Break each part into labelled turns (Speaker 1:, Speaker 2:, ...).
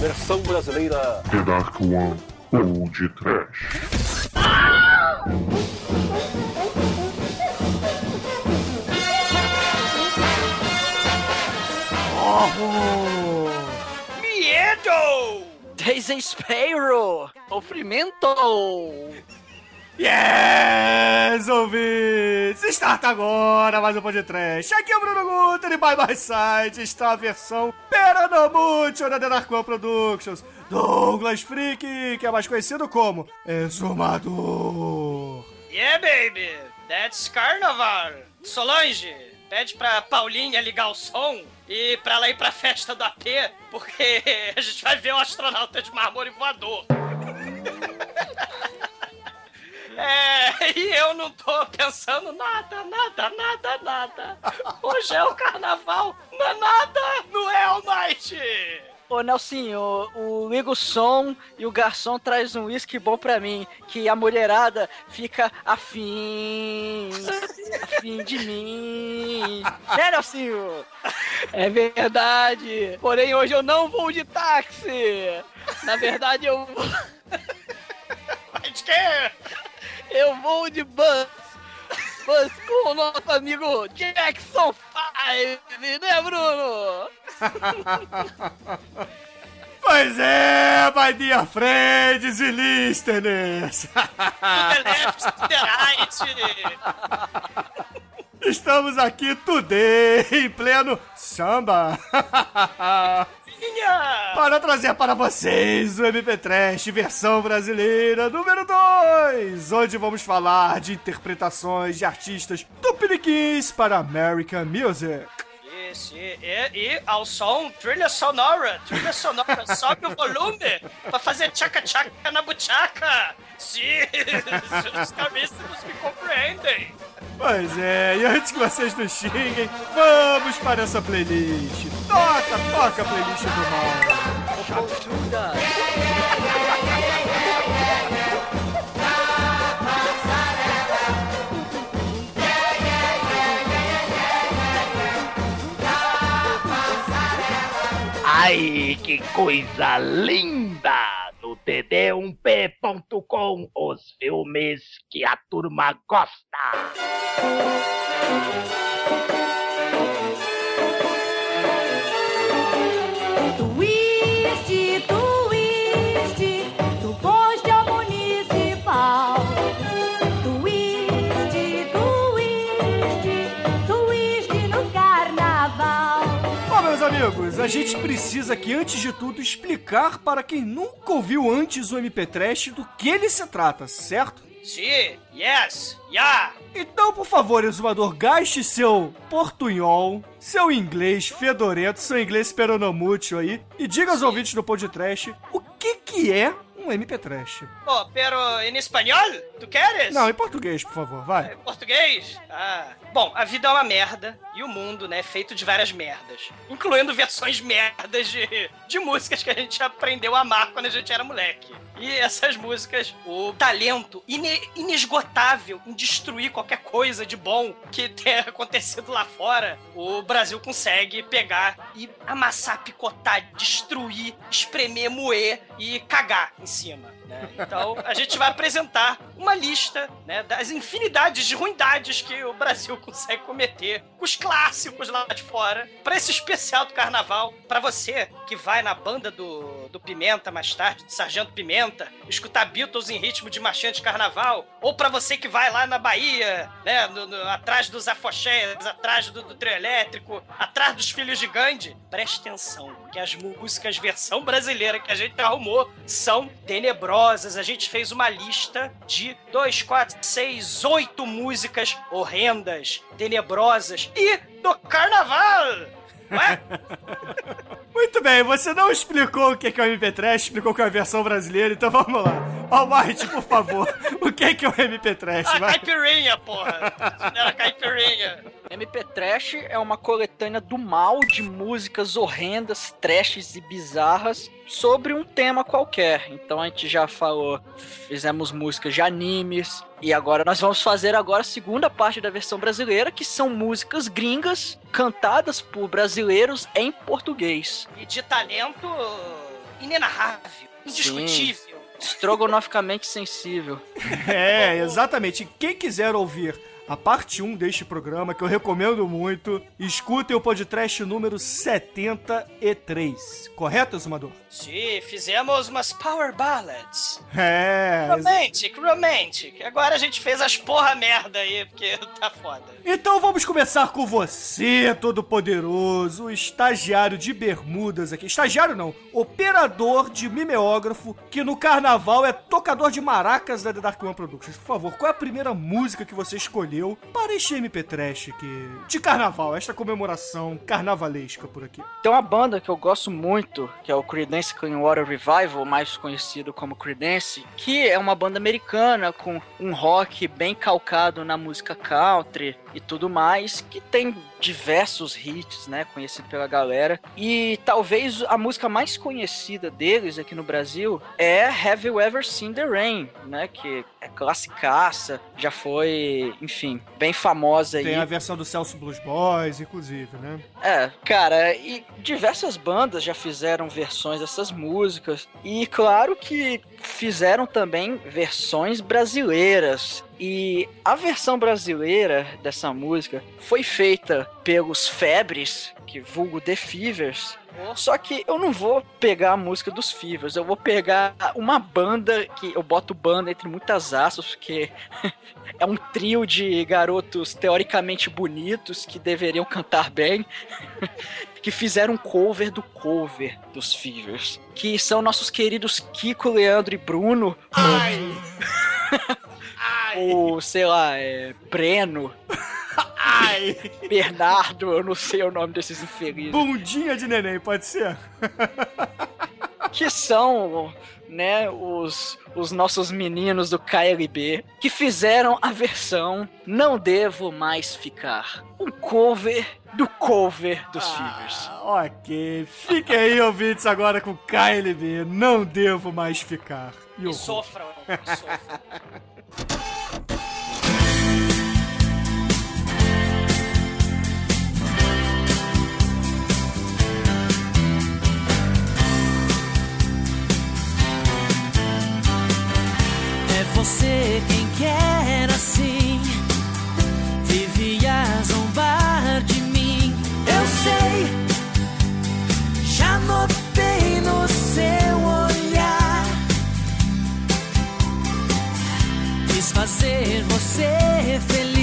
Speaker 1: Versão brasileira.
Speaker 2: The Dark One ou de Trash.
Speaker 3: Oh!
Speaker 4: Miedo!
Speaker 3: Desespero!
Speaker 4: Sofrimento!
Speaker 3: Yes, ouvintes! Starta agora mais um podcast. Aqui é o Bruno Guter e Bye Bye Site está a versão Peranamútil da Denarcoa Productions. Douglas Freak, que é mais conhecido como Exumador.
Speaker 4: Yeah, baby! That's Carnaval! Solange, pede pra Paulinha ligar o som e pra ela ir pra festa do AP, porque a gente vai ver um astronauta de mármore voador. É, e eu não tô pensando nada, nada, nada, nada. Hoje é o carnaval, não é nada no Hell Night.
Speaker 5: Ô Nelsinho, o, o liga o som e o garçom traz um uísque bom pra mim, que a mulherada fica afim, afim de mim. Né, Nelsinho?
Speaker 6: É verdade. Porém, hoje eu não vou de táxi. Na verdade, eu vou...
Speaker 4: Mas que?
Speaker 6: Eu vou de bus. Bus com o nosso amigo Jackson 5, né, Bruno?
Speaker 3: Pois é, my dear friends e listeners. Estamos aqui today em pleno samba. Para trazer para vocês o MP Trash versão brasileira número 2, onde vamos falar de interpretações de artistas do Piniquins para American Music.
Speaker 4: Isso, e, e, e ao som, trilha sonora, trilha sonora, sobe o volume pra fazer tchaca-tchaca na buchaca. Sim, os caríssimos me compreendem.
Speaker 3: Pois é, e antes que vocês nos xinguem, vamos para essa playlist. Toca, toca a playlist do mal.
Speaker 7: Ai, que coisa linda! No td1p.com, os filmes que a turma gosta.
Speaker 8: Twist,
Speaker 3: a gente precisa aqui, antes de tudo, explicar para quem nunca ouviu antes o MP Trash do que ele se trata, certo?
Speaker 4: Sim, yes, yeah.
Speaker 3: Então, por favor, exumador, gaste seu portunhol, seu inglês fedorento, seu inglês peronomútil aí, e diga aos ouvintes do podcast o que que é um MP Trash.
Speaker 4: Oh, pero em espanhol? Tu queres?
Speaker 3: Não, em português, por favor, vai.
Speaker 4: É, Português? Ah. Bom, a vida é uma merda e o mundo, né, é feito de várias merdas. Incluindo versões merdas de, de músicas que a gente aprendeu a amar quando a gente era moleque. E essas músicas, o talento ine- inesgotável em destruir qualquer coisa de bom que tenha acontecido lá fora, o Brasil consegue pegar e amassar, picotar, destruir, espremer, moer e cagar em cima. Né? Então a gente vai apresentar uma lista né, das infinidades de ruindades que o Brasil consegue cometer com os clássicos lá de fora para esse especial do carnaval para você que vai na banda do, do Pimenta mais tarde, do Sargento Pimenta, escutar Beatles em ritmo de marchantes de carnaval, ou para você que vai lá na Bahia, né, no- no- atrás dos afoxés, atrás do, do trio elétrico, atrás dos filhos de Gandhi, preste atenção, que as músicas versão brasileira que a gente arrumou são tenebrosas. A gente fez uma lista de 2, 4, 6, 8 músicas horrendas, tenebrosas e do carnaval! Ué?
Speaker 3: Muito bem, você não explicou o que é o MP Trash, explicou que é a versão brasileira, então vamos lá. Almighty, por favor, o que é o MP Trash?
Speaker 4: A
Speaker 3: Vai.
Speaker 4: caipirinha, porra! Era caipirinha.
Speaker 5: MP Trash é uma coletânea do mal de músicas horrendas, trashes e bizarras sobre um tema qualquer. Então a gente já falou, fizemos músicas de animes e agora nós vamos fazer agora a segunda parte da versão brasileira, que são músicas gringas cantadas por brasileiros em português.
Speaker 4: E de talento inenarrável, indiscutível.
Speaker 5: Estrogonoficamente sensível.
Speaker 3: É, exatamente. Quem quiser ouvir a parte 1 deste programa, que eu recomendo muito, escutem o podcast número 73. Correto, Exumador?
Speaker 4: Sim, fizemos umas power ballads.
Speaker 3: É.
Speaker 4: Romantic, romantic. Agora a gente fez as porra merda aí, porque tá foda.
Speaker 3: Então vamos começar com você, todo poderoso, estagiário de bermudas aqui. Estagiário não, operador de mimeógrafo, que no carnaval é tocador de maracas da The Dark One Productions. Por favor, qual é a primeira música que você escolheu para este MP Trash aqui de carnaval, esta comemoração carnavalesca por aqui?
Speaker 5: Tem uma banda que eu gosto muito, que é o Creedence Clearwater Revival, mais conhecido como Creedence, que é uma banda americana com um rock bem calcado na música country e tudo mais, que tem diversos hits, né, conhecido pela galera. E talvez a música mais conhecida deles aqui no Brasil é Have You Ever Seen the Rain, né, que é classicaça, já foi, enfim, bem famosa aí.
Speaker 3: Tem a versão do Celso Blues Boys, inclusive, né?
Speaker 5: É, cara, e diversas bandas já fizeram versões dessas músicas. E claro que fizeram também versões brasileiras. E a versão brasileira dessa música foi feita pelos Febres, que vulgo The Fevers. Só que eu não vou pegar a música dos Fevers, eu vou pegar uma banda que eu boto banda entre muitas aspas, porque é um trio de garotos teoricamente bonitos que deveriam cantar bem, que fizeram um cover do cover dos Fevers, que são nossos queridos Kiko, Leandro e Bruno. Ou, sei lá, é, Breno,
Speaker 3: Ai!
Speaker 5: Bernardo, eu não sei o nome desses infelizes.
Speaker 3: Bundinha de neném, pode ser?
Speaker 5: que são, né, os, os nossos meninos do KLB, que fizeram a versão Não Devo Mais Ficar. Um cover do cover dos.
Speaker 3: Ah, ok. Fiquem aí, ouvintes, agora com KLB. Não devo mais ficar. E
Speaker 4: E sofram, sofram.
Speaker 2: você quem quer assim. Vivia a zombar de mim. Eu sei, já notei no seu olhar. Quis fazer você feliz,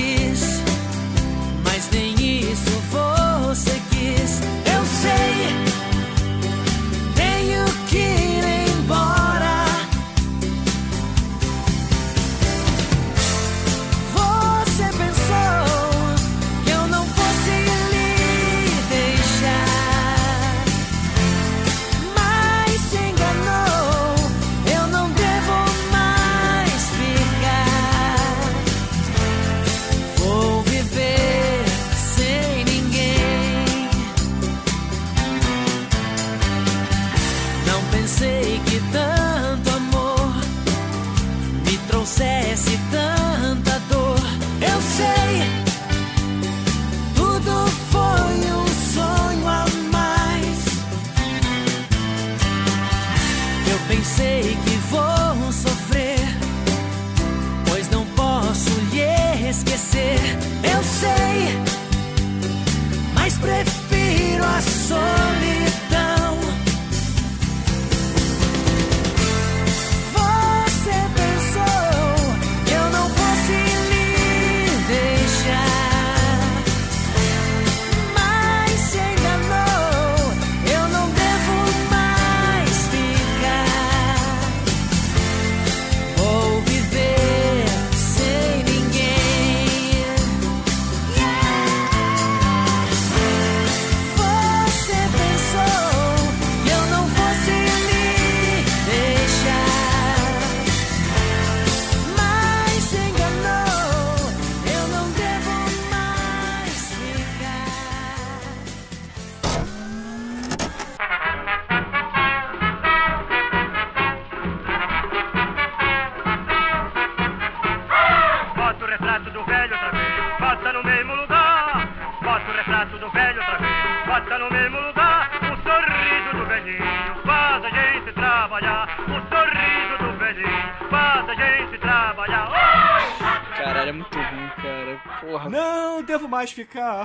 Speaker 2: a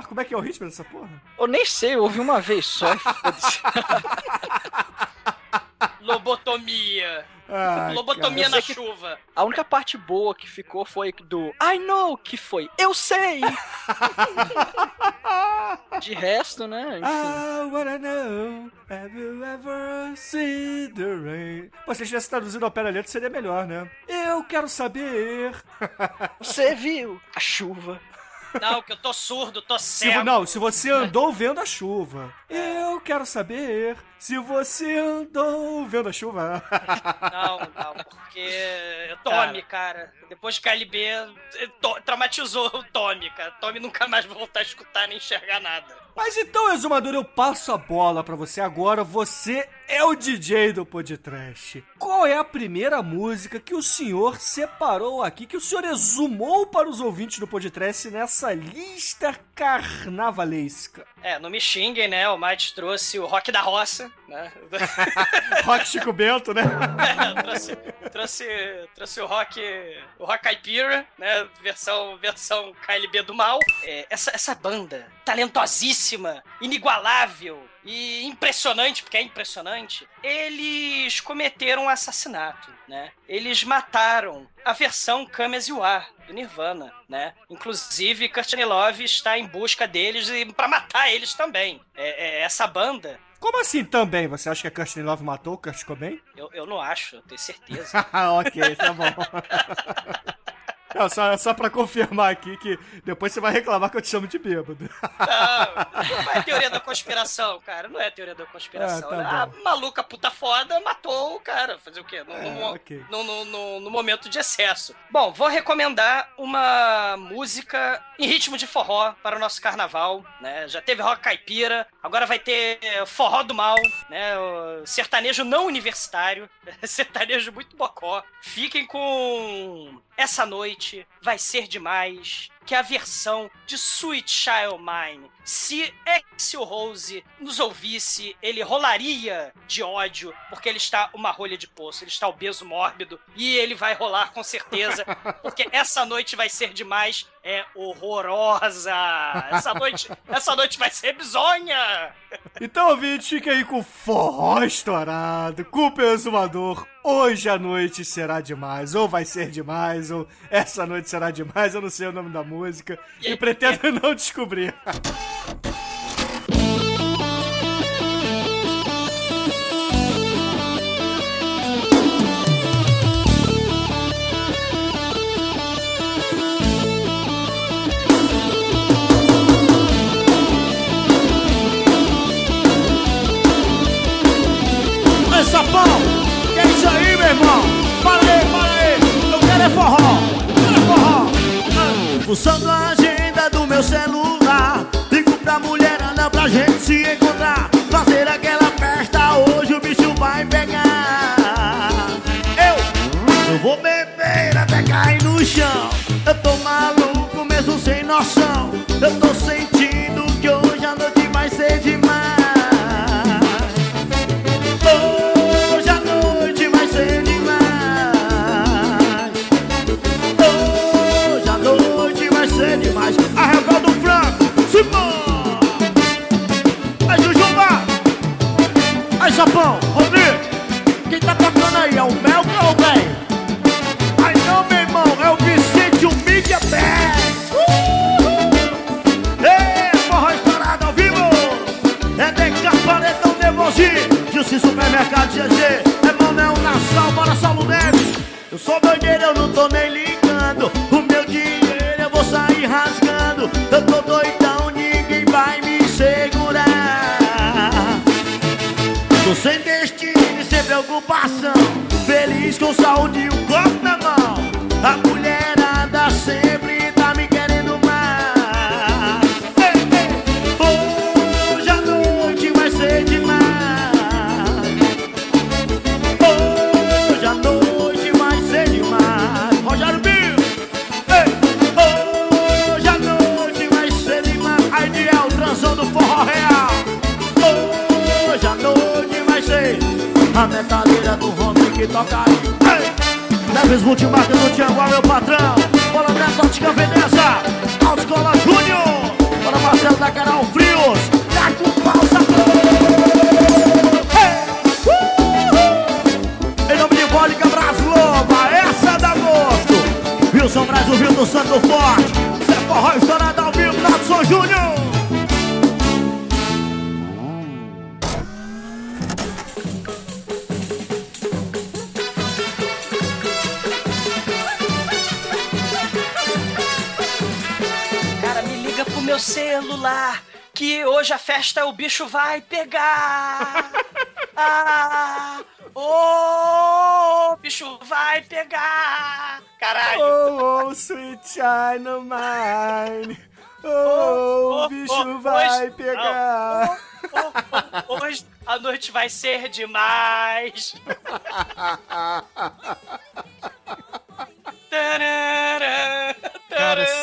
Speaker 3: Como é que é o ritmo dessa porra?
Speaker 5: Eu nem sei, eu ouvi uma vez só. e foda-se.
Speaker 4: Lobotomia.
Speaker 3: Ai,
Speaker 4: Lobotomia na chuva.
Speaker 5: A única parte boa que ficou foi do I know, que foi eu sei. De resto, né? Enfim.
Speaker 3: I wanna know, have you ever seen the rain? Pô, se eles tivessem traduzido ao pé da letra, seria melhor, né? Eu quero saber.
Speaker 5: Você viu a chuva.
Speaker 4: Não, que eu tô surdo, tô
Speaker 3: Se,
Speaker 4: cego.
Speaker 3: não, se você andou vendo a chuva. Eu quero saber se você andou vendo a chuva.
Speaker 4: Não, não, porque Tommy, cara. Depois de KLB, traumatizou o Tommy, cara. Tommy nunca mais vai voltar a escutar nem enxergar nada.
Speaker 3: Mas então, Exumador, eu passo a bola pra você agora. Você é o DJ do Podcast. Qual é a primeira música que o senhor separou aqui, que o senhor exumou para os ouvintes do Podcast nessa lista carnavalesca?
Speaker 4: É, não me xinguem, né? O Mate trouxe o Rock da Roça, né?
Speaker 3: Rock Chico Bento, né?
Speaker 4: É, trouxe, trouxe, trouxe o rock, o rock caipira, né? Versão, versão KLB do mal. É, essa, essa banda talentosíssima, inigualável e impressionante, porque é impressionante. Eles cometeram um assassinato, né? Eles mataram a versão Kames do Nirvana, né? Inclusive, Courtney Love está em busca deles e para matar eles também. É, é, essa banda
Speaker 3: Como assim também? Você acha que a Kirsten Love matou o Kurt Cobain?
Speaker 4: eu, eu não acho, eu tenho certeza.
Speaker 3: Ah, ok, tá bom. Não, só, só pra confirmar aqui que depois você vai reclamar que eu te chamo de bêbado.
Speaker 4: Não, não é teoria da conspiração, cara. Não é teoria da conspiração.
Speaker 3: Ah, tá
Speaker 4: a maluca puta foda matou o cara. Fazer o quê? No,
Speaker 3: É,
Speaker 4: no-
Speaker 3: ok.
Speaker 4: no- no- no- momento de excesso. Bom, vou recomendar uma música em ritmo de forró para o nosso carnaval. Né? Já teve rock caipira, agora vai ter eh, forró do mal, né? O sertanejo não universitário, sertanejo muito bocó. Fiquem com essa noite vai ser demais. Que é a versão de Sweet Child Mine. Se Exio Rose nos ouvisse, ele rolaria de ódio, porque ele está uma rolha de poço, ele está obeso mórbido, e ele vai rolar com certeza, porque essa noite vai ser demais, é horrorosa. Essa noite, essa noite vai ser bizonha.
Speaker 3: Então, ouvinte, fique aí com forró estourado, com o Pesumador. Hoje a noite será demais, ou vai ser demais, ou essa noite será demais, eu não sei o nome da música, e pretendo não descobrir.
Speaker 9: Fuçando a agenda do meu celular, ligo pra mulherada pra gente se encontrar, fazer aquela festa, hoje o bicho vai pegar. Eu, eu vou beber até cair no chão, eu tô maluco mesmo sem noção, eu tô sentindo que hoje a noite vai ser demais. Demais.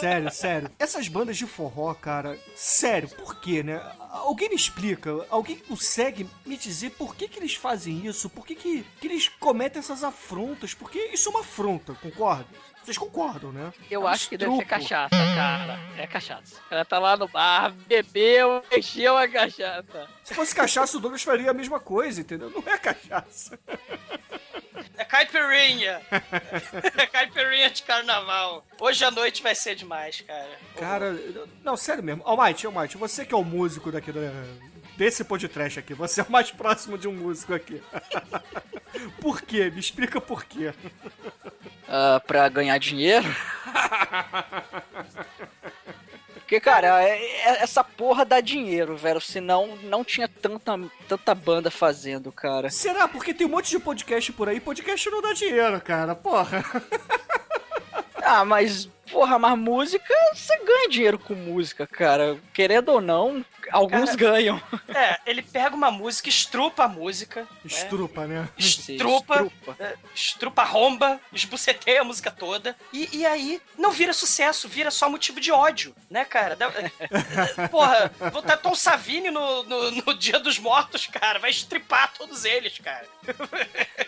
Speaker 3: sério, sério. Essas bandas de forró, cara, sério, por quê, né? Alguém me explica, alguém consegue me dizer por que, que eles fazem isso? Por que, que, que eles cometem essas afrontas? Porque isso é uma afronta, concorda? Vocês concordam, né?
Speaker 6: Eu
Speaker 3: É um
Speaker 6: acho que deve ser cachaça, cara. É cachaça. Ela tá lá no bar, bebeu, encheu a cachaça.
Speaker 3: Se fosse cachaça, o Douglas faria a mesma coisa, entendeu? Não é cachaça.
Speaker 4: É caipirinha. É caipirinha de carnaval. Hoje à noite vai ser demais, cara.
Speaker 3: Cara, não, sério mesmo. Almighty, Almighty, você que é o músico daqui da, desse podcast aqui, você é o mais próximo de um músico aqui. por quê? Me explica por quê.
Speaker 5: Ah, pra ganhar dinheiro. Porque, cara, é- é- essa porra dá dinheiro, velho. Senão não tinha tanta, tanta banda fazendo, cara.
Speaker 3: Será? Porque tem um monte de podcast por aí, podcast não dá dinheiro, cara. Porra.
Speaker 5: Ah, mas, porra, mas música, você ganha dinheiro com música, cara. Querendo ou não, alguns
Speaker 4: Cara,
Speaker 5: ganham.
Speaker 4: É, ele pega uma música, estrupa a música. né?
Speaker 3: Estrupa, né?
Speaker 4: Estrupa,
Speaker 5: Estrupa.
Speaker 4: é, estrupa romba, esbuceteia a música toda. E, e aí não vira sucesso, vira só motivo de ódio, né, cara? Da- é, Porra, botar Tom Savini no, no, no Dia dos Mortos, cara, vai estripar todos eles, cara.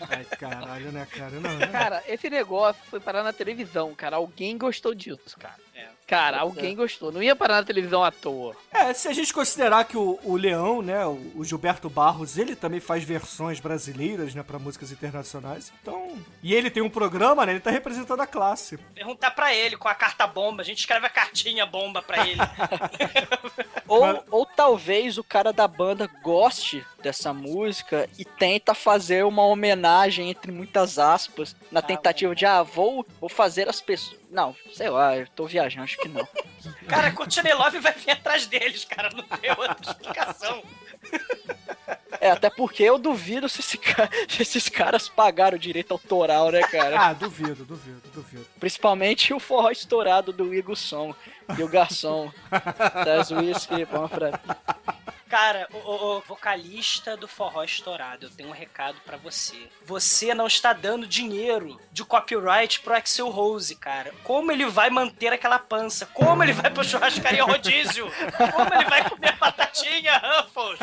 Speaker 3: Ai, caralho, né, cara? Não, né?
Speaker 6: Cara, esse negócio foi parar na televisão, cara. Alguém gostou disso, cara.
Speaker 4: É.
Speaker 6: Cara, alguém gostou. Não ia parar na televisão à toa.
Speaker 3: É, se a gente considerar que o, o Leão, né, o, o Gilberto Barros, ele também faz versões brasileiras, né, pra músicas internacionais. Então. E ele tem um programa, né? Ele tá representando a classe.
Speaker 4: Perguntar pra ele com a carta bomba, a gente escreve a cartinha bomba pra ele.
Speaker 5: Ou, ou talvez o cara da banda goste dessa música e tenta fazer uma homenagem, entre muitas aspas, na tentativa de, ah, vou, vou fazer as pessoas. Não, sei lá, eu tô viajando, acho que não.
Speaker 4: Cara, Courtney Love vai vir atrás deles, cara, não tem outra explicação.
Speaker 5: É, até porque eu duvido se, esse ca- se esses caras pagaram o direito autoral, né, cara?
Speaker 3: Ah, duvido, duvido, duvido.
Speaker 5: Principalmente o forró estourado do Igor Som e o garçom das whisky, vamos pra...
Speaker 4: Cara, o, o- vocalista do forró estourado, eu tenho um recado pra você. Você não está dando dinheiro de copyright pro Axel Rose, cara. Como ele vai manter aquela pança? Como ele vai pro churrascaria rodízio? Como ele vai comer batatinha, Ruffles?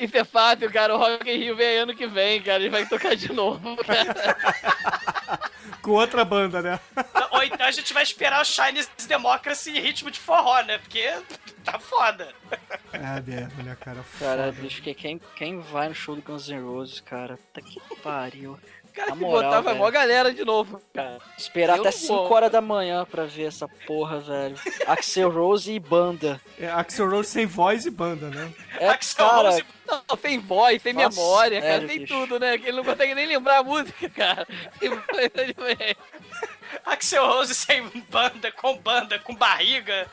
Speaker 6: Isso é fácil, cara. O Rock in Rio vem ano que vem, cara. Ele vai tocar de novo, cara.
Speaker 3: Com outra banda, né?
Speaker 4: Ou então a gente vai esperar o Chinese Democracy em ritmo de forró, né? Porque tá foda.
Speaker 3: É mesmo, né, cara?
Speaker 5: Cara,
Speaker 3: Foda.
Speaker 5: bicho, que quem, quem vai no show do Guns N' Roses, cara? Tá que pariu.
Speaker 6: Cara,
Speaker 5: Na
Speaker 6: se
Speaker 5: moral,
Speaker 6: botar, vai
Speaker 5: velho.
Speaker 6: mó galera de novo, cara.
Speaker 5: Esperar
Speaker 6: Eu
Speaker 5: até
Speaker 6: não
Speaker 5: 5
Speaker 6: vou.
Speaker 5: horas da manhã pra ver essa porra, velho. Axel Rose e banda.
Speaker 3: É Axel Rose sem voz e banda, né?
Speaker 5: É,
Speaker 4: Axel
Speaker 5: cara,
Speaker 4: Rose
Speaker 6: Não, sem voz, sem
Speaker 5: Nossa,
Speaker 6: memória, cara.
Speaker 5: sério,
Speaker 6: Tem
Speaker 5: bicho.
Speaker 6: tudo, né? Que ele não consegue nem lembrar a música, cara. Tem coisa demais.
Speaker 4: Axel Rose sem banda, com banda, com barriga.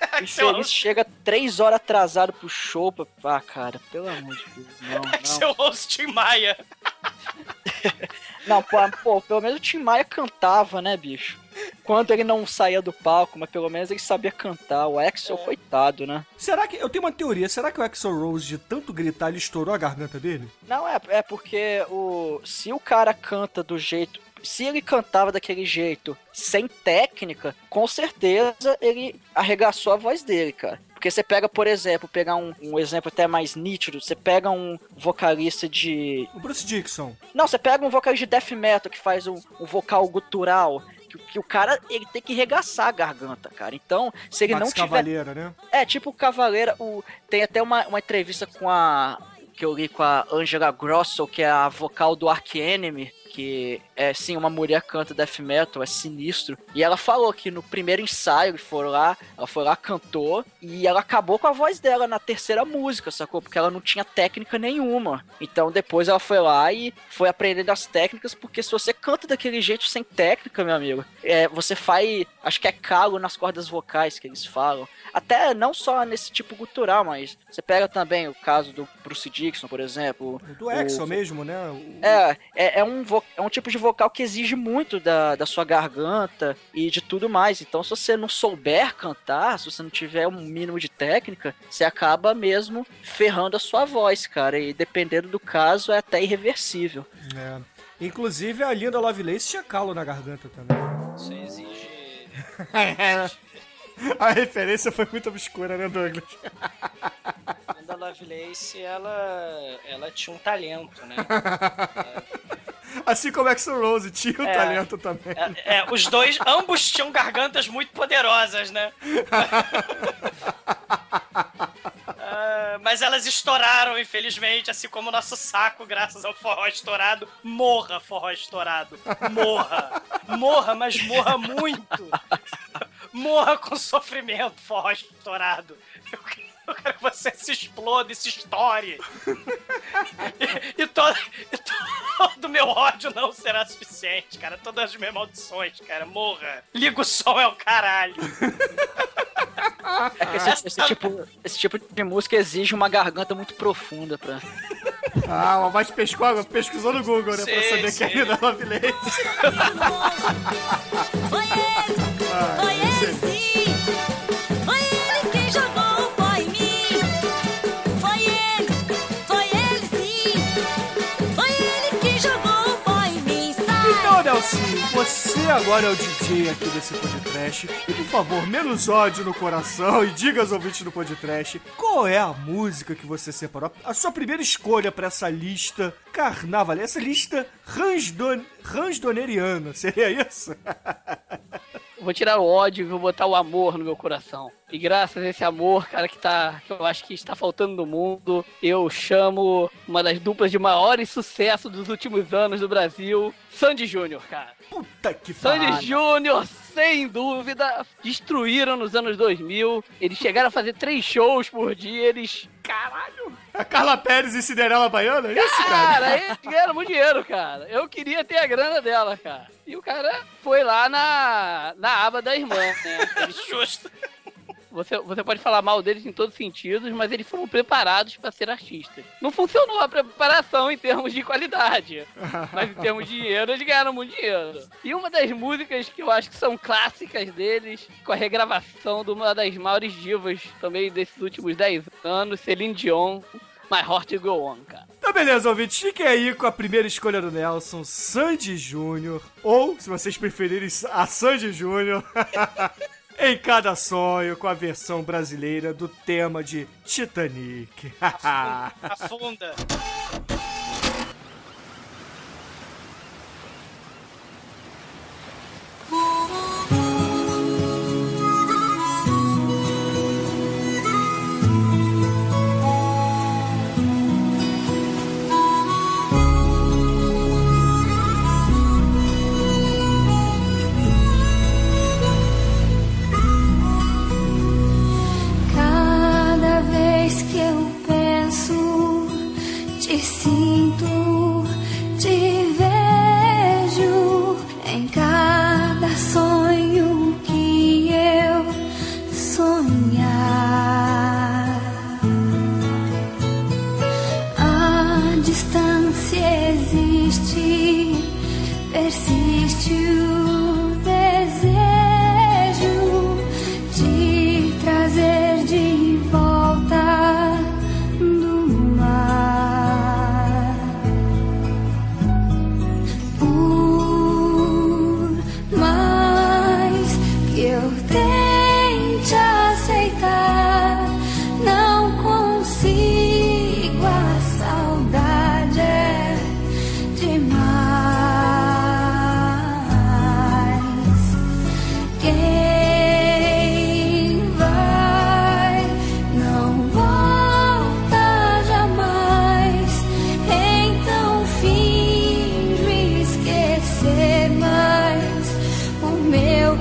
Speaker 4: Axel
Speaker 5: infeliz
Speaker 4: Rose,
Speaker 5: chega 3 horas atrasado pro show. Pra... Ah, cara, pelo amor de Deus. Não, não.
Speaker 4: Axel Rose Tim Maia.
Speaker 5: Não, pô, pô, pelo menos o Tim Maia cantava, né, bicho? Quando ele não saía do palco, mas pelo menos ele sabia cantar. O Axel, coitado, né?
Speaker 3: Será que. Eu tenho uma teoria. Será que o Axel Rose, de tanto gritar, ele estourou a garganta dele?
Speaker 5: Não, é, é porque o, se o cara canta do jeito. Se ele cantava daquele jeito, sem técnica, com certeza ele arregaçou a voz dele, cara. Porque você pega, por exemplo, pegar um, um exemplo até mais nítido, você pega um vocalista de.
Speaker 3: O Bruce Dixon.
Speaker 5: Não, você pega um vocalista de death metal que faz um, um vocal gutural. Que, que o cara ele tem que regaçar a garganta, cara. Então, se ele
Speaker 3: Max
Speaker 5: não tiver.
Speaker 3: Cavaleira, né?
Speaker 5: É, tipo o Cavaleira, o... tem até uma, uma entrevista com a. que eu li com a Angela Grosso, que é a vocal do Ark Enemy, que é sim uma mulher canta death metal, é sinistro. E ela falou que no primeiro ensaio que foram lá, ela foi lá, cantou, e ela acabou com a voz dela na terceira música, sacou? Porque ela não tinha técnica nenhuma. Então depois ela foi lá e foi aprendendo as técnicas, porque se você canta daquele jeito sem técnica, meu amigo, é, você faz, acho que é calo nas cordas vocais que eles falam. Até não só nesse tipo gutural, mas você pega também o caso do Bruce Dixon, por exemplo.
Speaker 3: Do Exo mesmo, né? O-
Speaker 5: É, é, é um, vo- é um tipo de vocal que exige muito da, da sua garganta e de tudo mais. Então, se você não souber cantar, se você não tiver um mínimo de técnica, você acaba mesmo ferrando a sua voz, cara. E dependendo do caso, é até irreversível.
Speaker 3: É. Inclusive, a linda Lovelace tinha calo na garganta também.
Speaker 4: Isso exige.
Speaker 3: a referência foi muito obscura, né, Douglas?
Speaker 4: A Lovelace, ela, ela tinha um talento, né?
Speaker 3: Assim como Axl Rose tinha o
Speaker 4: É.
Speaker 3: talento também.
Speaker 4: É, é, os dois, ambos tinham gargantas muito poderosas, né? Ah, mas elas estouraram, infelizmente, assim como o nosso saco, graças ao forró estourado. Morra, forró estourado. Morra. Morra, mas morra muito. Morra com sofrimento, forró estourado. Eu eu quero que você se exploda e se estoure. E, e todo, e todo meu ódio não será suficiente, cara. Todas as minhas maldições, cara. Morra. Liga o som, é o caralho.
Speaker 5: É que esse, esse tipo, esse tipo de música exige uma garganta muito profunda pra.
Speaker 3: Ah, mas pescou, pesquisou no Google, né? pra
Speaker 5: Sim,
Speaker 3: saber
Speaker 5: sim.
Speaker 3: que é a linda Lovelace.
Speaker 8: Foi ele
Speaker 3: Você agora é o DJ aqui desse podcast. E por favor, menos ódio no coração e diga aos ouvintes do podcast qual é a música que você separou. A sua primeira escolha pra essa lista carnaval, essa lista ransdon, ransdoneriana, seria isso?
Speaker 6: Vou tirar o ódio e vou botar o amor no meu coração. E graças a esse amor, cara, que tá. que eu acho que está faltando no mundo, eu chamo uma das duplas de maiores sucesso dos últimos anos do Brasil, Sandy Júnior, cara.
Speaker 3: Puta que
Speaker 6: Sandy
Speaker 3: pariu.
Speaker 6: Júnior, sem dúvida, destruíram nos anos 2000. Eles chegaram a fazer três shows por dia, eles. Caralho!
Speaker 3: A Carla Pérez e Cinderela Baiana, é isso, cara?
Speaker 6: Cara, eles ganharam muito dinheiro, cara. Eu queria ter a grana dela, cara. E o cara foi lá na, na aba da irmã, né? Eles,
Speaker 4: Justo.
Speaker 6: Você, você pode falar mal deles em todos os sentidos, mas eles foram preparados para ser artistas. Não funcionou a preparação em termos de qualidade, mas em termos de dinheiro, eles ganharam muito dinheiro. E uma das músicas que eu acho que são clássicas deles, com a regravação de uma das maiores divas também desses últimos 10 anos, Celine Dion, My Heart Go On, cara.
Speaker 3: Então, beleza, ouvintes, fiquem aí com a primeira escolha do Nelson, Sandy Júnior, ou, se vocês preferirem, a Sandy Júnior, em cada sonho, com a versão brasileira do tema de Titanic.
Speaker 4: Afunda.
Speaker 8: Cada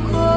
Speaker 8: corpo.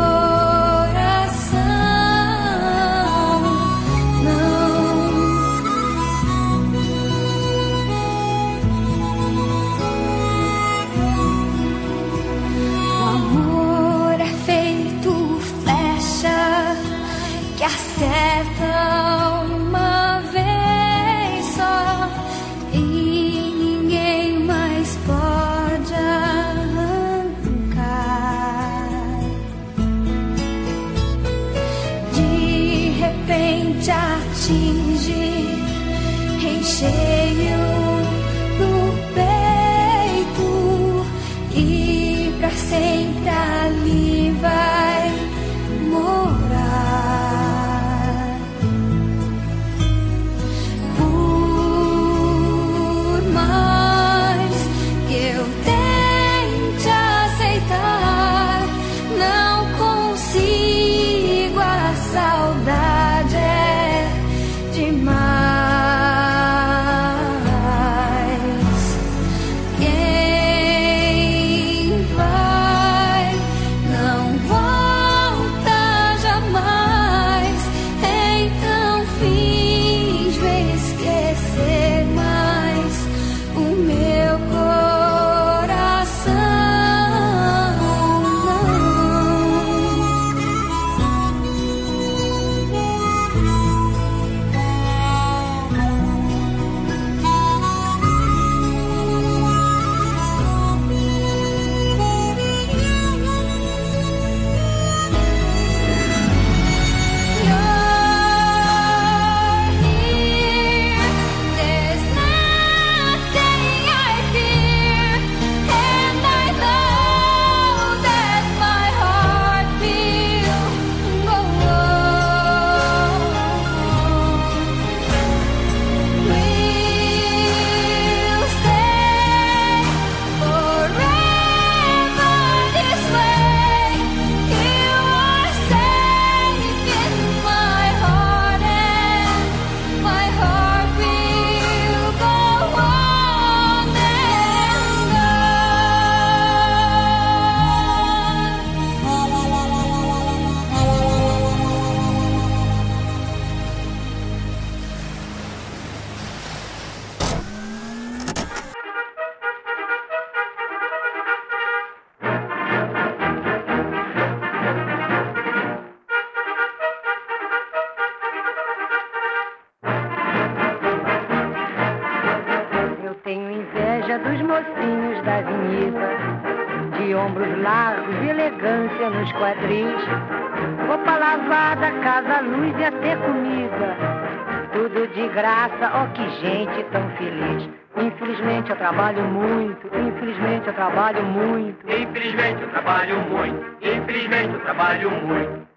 Speaker 8: Que
Speaker 10: gente tão feliz. Infelizmente eu trabalho muito, infelizmente eu trabalho muito.
Speaker 11: Infelizmente eu trabalho muito, infelizmente eu trabalho muito.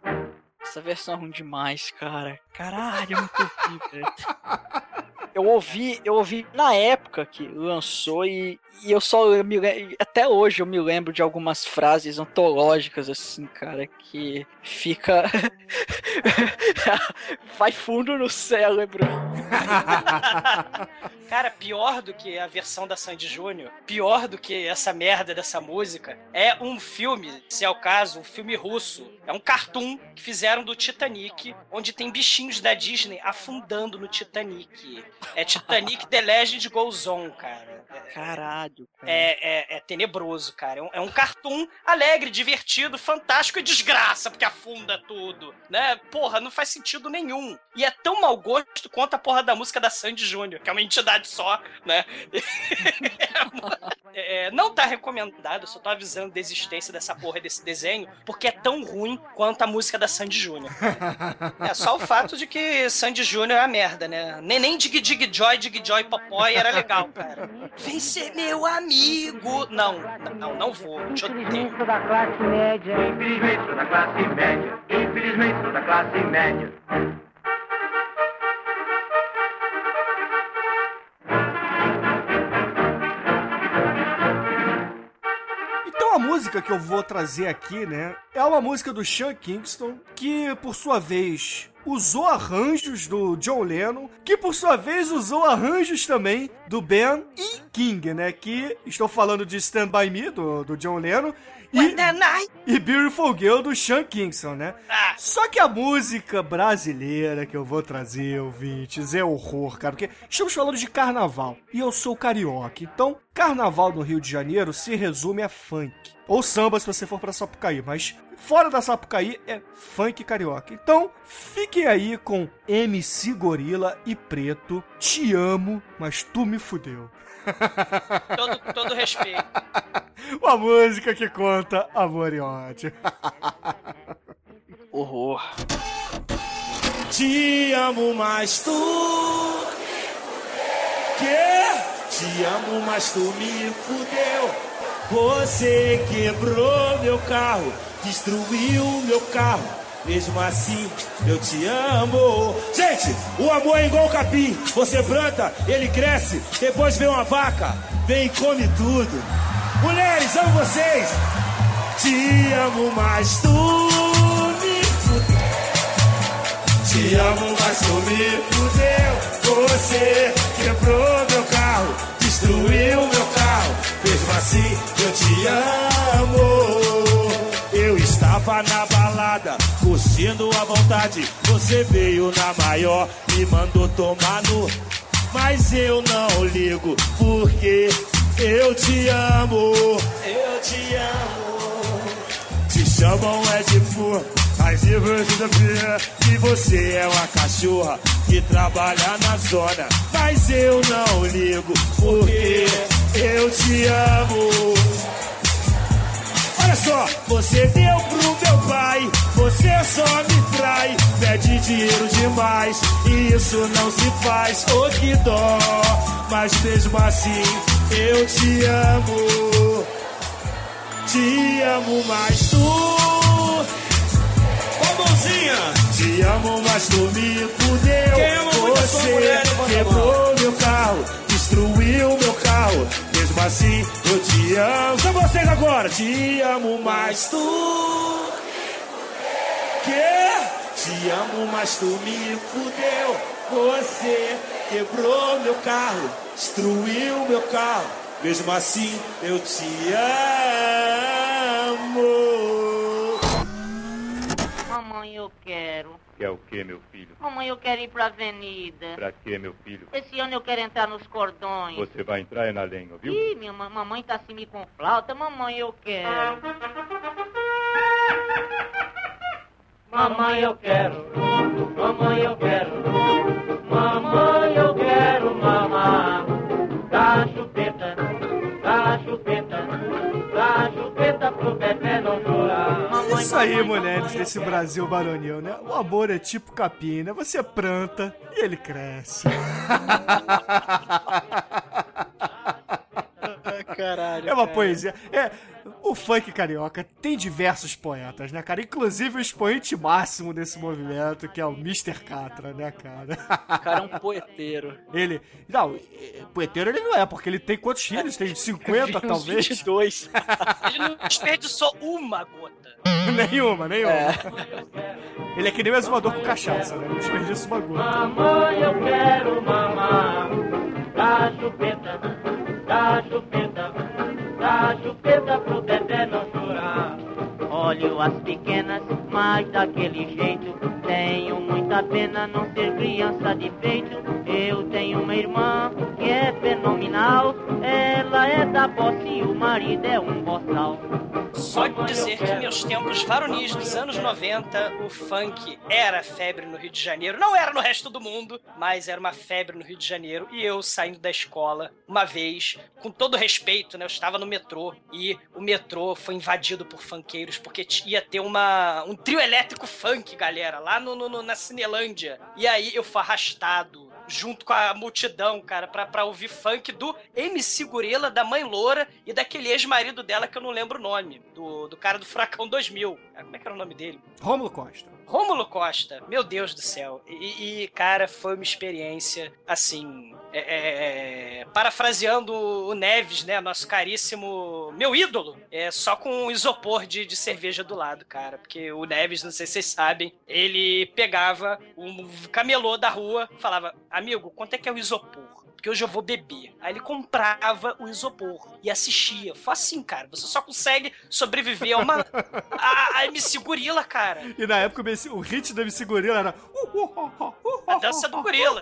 Speaker 5: Essa versão é ruim demais, cara. Caralho, é muito horrível. Eu ouvi, eu ouvi na época que lançou e, e eu só eu me até hoje eu me lembro de algumas frases antológicas assim, cara, que fica vai fundo no cérebro.
Speaker 4: Cara, pior do que a versão da Sandy Júnior, pior do que essa merda dessa música, é um filme, se é o caso, um filme russo. É um cartoon que fizeram do Titanic, onde tem bichinhos da Disney afundando no Titanic. É Titanic The Legend Goes On, cara.
Speaker 5: Caralho. Cara.
Speaker 4: É, é, é tenebroso, cara. É um, é um cartoon alegre, divertido, fantástico e desgraça, porque afunda tudo, né? Porra, não faz sentido nenhum. E é tão mau gosto quanto a porra da música da Sandy Júnior, que é uma entidade só, né? É, não tá recomendado, só tô avisando da existência dessa porra desse desenho, porque é tão ruim quanto a música da Sandy Júnior. É só o fato de que Sandy Júnior é a merda, né? Nem Dig Dig Joy, Dig Joy Popoy era legal, cara. Vem ser meu amigo! Não, não, não vou.
Speaker 10: Infelizmente sou da classe média.
Speaker 11: Infelizmente sou da classe média, infelizmente sou da classe média.
Speaker 3: Música que eu vou trazer aqui, né, é uma música do Sean Kingston, que por sua vez usou arranjos do John Lennon, que por sua vez usou arranjos também do Ben e King, né, que estou falando de Stand By Me, do, do John Lennon, e, e Beautiful Girl do Sean Kingston, né? Só que a música brasileira que eu vou trazer, ouvintes, é horror, cara, porque estamos falando de carnaval e eu sou carioca, então carnaval no Rio de Janeiro se resume a funk. Ou samba se você for pra Sapucaí, mas fora da Sapucaí é funk carioca. Então fiquem aí com MC Gorila e Preto, te amo, mas tu me fudeu.
Speaker 4: Todo, todo respeito.
Speaker 3: Uma música que conta amor e ódio.
Speaker 5: Horror.
Speaker 12: Te amo, mas tu Que? Te amo, mas tu me fudeu. Você quebrou meu carro, destruiu meu carro. Mesmo assim, eu te amo. Gente, o amor é igual capim. Você planta, ele cresce. Depois vem uma vaca, vem e come tudo. Mulheres, amo vocês. Te amo, mas tu me fudeu. Te amo, mas tu me fudeu. Você quebrou meu carro, destruiu meu carro. Mesmo assim, eu te amo. Eu estava na balada, curtindo à vontade. Você veio na maior, me mandou tomar no. Mas eu não ligo, porque eu te amo. Eu te amo. Te chamam é de fur, mas e você sabia que você é uma cachorra que trabalha na zona. Mas eu não ligo, porque eu te amo. Olha só, você deu pro meu pai, você só me trai, pede dinheiro demais, e isso não se faz, ô que dó, mas mesmo assim eu te amo, te amo mais tu. Ô mãozinha, te amo mas tu me fudeu, você quebrou meu carro, destruiu meu carro. Mesmo assim, eu te amo. São vocês agora. Te amo mais tu. Que? Te amo, mas tu me fudeu. Você quebrou meu carro, destruiu meu carro. Mesmo assim, eu te amo.
Speaker 13: Mamãe, eu quero.
Speaker 14: Quer o que, meu filho?
Speaker 13: Mamãe, eu quero ir pra avenida.
Speaker 14: Pra quê, meu filho?
Speaker 13: Esse ano eu quero entrar nos cordões.
Speaker 14: Você vai entrar é na lenha, viu?
Speaker 13: Ih, minha ma- mamãe tá assim me com flauta. Mamãe, eu quero. Mamãe, eu quero. Mamãe, eu quero. Mamãe, eu quero mamar. Dá chupeta, dá chupeta,
Speaker 3: Isso aí, mulheres desse. Brasil baronil, né? O amor é tipo capim, né? Você planta e ele cresce.
Speaker 5: Caralho.
Speaker 3: É uma
Speaker 5: cara.
Speaker 3: poesia. É, o funk carioca tem diversos poetas, né, cara? Inclusive o expoente máximo desse movimento, que é o Mr. Catra, né, cara?
Speaker 5: O cara é um poeteiro.
Speaker 3: Ele. Não, eh, poeteiro ele não é, porque ele tem quantos filhos? Tem 50,
Speaker 5: Uns
Speaker 3: talvez?
Speaker 5: 22.
Speaker 4: Ele não desperdiçou uma gota.
Speaker 3: nenhuma, nenhuma.
Speaker 5: É.
Speaker 3: Ele é que nem o exumador com cachaça, né? Ele desperdiça uma gota.
Speaker 13: Mamãe, eu quero mamar. Dá chupeta, dá chupeta, dá chupeta pro bebê não chorar. Olho as pequenas, mas daquele jeito. Tenho muita pena não ser criança de peito. Eu tenho uma irmã que é fenomenal. Ela é da posse e o marido é um boçal.
Speaker 4: Só dizer que meus tempos varonis dos anos 90, o funk era febre no Rio de Janeiro. Não era no resto do mundo, mas era uma febre no Rio de Janeiro. E eu saindo da escola, uma vez, com todo respeito, né? Eu estava no metrô e o metrô foi invadido por funkeiros porque ia ter uma, um trio elétrico funk, galera, lá no, no- na Cinelândia. E aí eu fui arrastado junto com a multidão, cara, pra, pra ouvir funk do MC Gorila, da Mãe Loura e daquele ex-marido dela que eu não lembro o nome, do, do cara do Furacão 2000. Ah, Como é que era o nome dele?
Speaker 3: Rômulo Costa.
Speaker 4: Rômulo Costa, meu Deus do céu. E, e, cara, foi uma experiência, assim. é, é, é, parafraseando o Neves, né? Nosso caríssimo. Meu ídolo. É só com um isopor de, de cerveja do lado, cara. Porque o Neves, não sei se vocês sabem, ele pegava um camelô da rua, falava: Amigo, quanto é que é o isopor? Porque hoje eu vou beber. Aí ele comprava o isopor e assistia. Foi assim, cara. Você só consegue sobreviver a uma. a, a MC Gorila, cara.
Speaker 3: E na época o hit do MC Gorila era.
Speaker 4: A dança do gorila.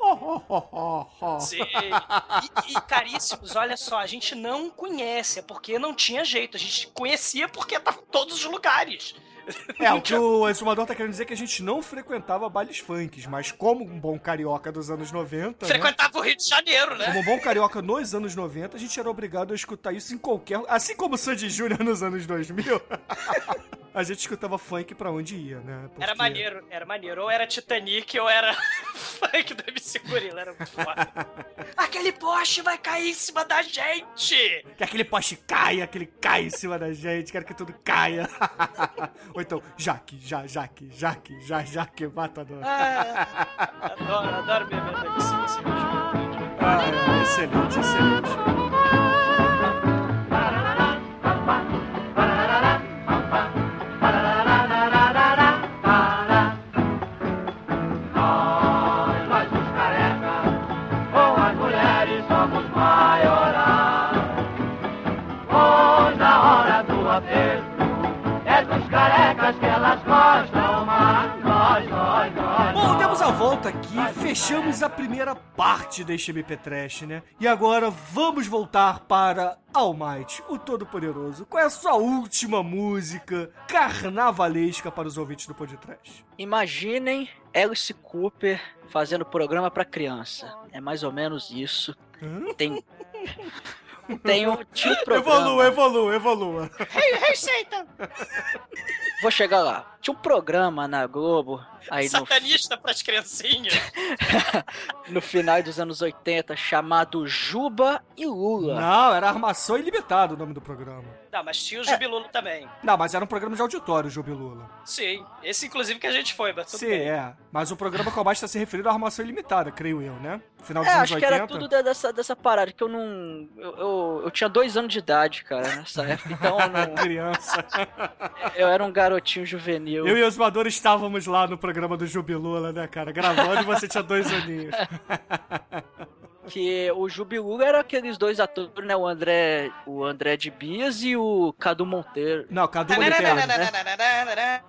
Speaker 4: Sim. E, e, caríssimos, olha só, a gente não conhece, é porque não tinha jeito. A gente conhecia porque tava em todos os lugares.
Speaker 3: É, o que o exumador tá querendo dizer é que a gente não frequentava bailes funks, mas como um bom carioca dos anos 90. né?
Speaker 4: Frequentava o Rio de Janeiro, né?
Speaker 3: Como um bom carioca nos anos 90, a gente era obrigado a escutar isso em qualquer. Assim como o Sandy Júnior nos anos 2000. a gente escutava funk pra onde ia, né? Porque-
Speaker 4: Era maneiro, era maneiro. Ou era Titanic ou era funk do MC Gorila. Era muito foda. Aquele poste vai cair em cima da gente!
Speaker 3: Que aquele poste caia, que ele cai em cima da gente, quero que tudo caia. Ou então, Jaque, já, Jaque, Jaque, já, Jaque, matador.
Speaker 4: Ah, adoro, adoro beber do MC.
Speaker 3: Ah, excelente, excelente. Bom, demos a volta aqui, fechamos a primeira parte deste MP Trash, né? E agora vamos voltar para All Might, o Todo-Poderoso. Qual é a sua última música carnavalesca para os ouvintes do Podcast?
Speaker 5: Imaginem Alice Cooper fazendo programa pra criança. É mais ou menos isso. Tem. Tem um um programa.
Speaker 3: Evolua, evolua, evolua.
Speaker 4: Satan!
Speaker 5: Vou chegar lá. Tinha um programa na Globo, aí no,
Speaker 4: Satanista pras criancinhas.
Speaker 5: no final dos anos 80, chamado Juba e Lula.
Speaker 3: Não, era Armação Ilimitada o nome do programa.
Speaker 4: Não, mas tinha o Jubilulo também.
Speaker 3: Não, mas era um programa de auditório, Jubilula.
Speaker 4: Sim, esse inclusive que a gente foi, mas tudo
Speaker 3: Sim,
Speaker 4: bem.
Speaker 3: é. Mas o programa que mais está se referindo à Armação Ilimitada, creio eu, né? Final dos
Speaker 5: É,
Speaker 3: anos
Speaker 5: acho que
Speaker 3: 80.
Speaker 5: era tudo dessa, dessa parada, que eu não. Eu, eu, eu tinha dois anos de idade, cara, nessa época, então eu não.
Speaker 3: Criança.
Speaker 5: Eu era um garotinho juvenil.
Speaker 3: Eu e os voadores estávamos lá no programa do Jubilula, né, cara? Gravando e você tinha dois aninhos.
Speaker 5: Que o Jubilula era aqueles dois atores, né? O André, o André de Bias e o Cadu Monteiro.
Speaker 3: Não, Cadu Monteiro, né?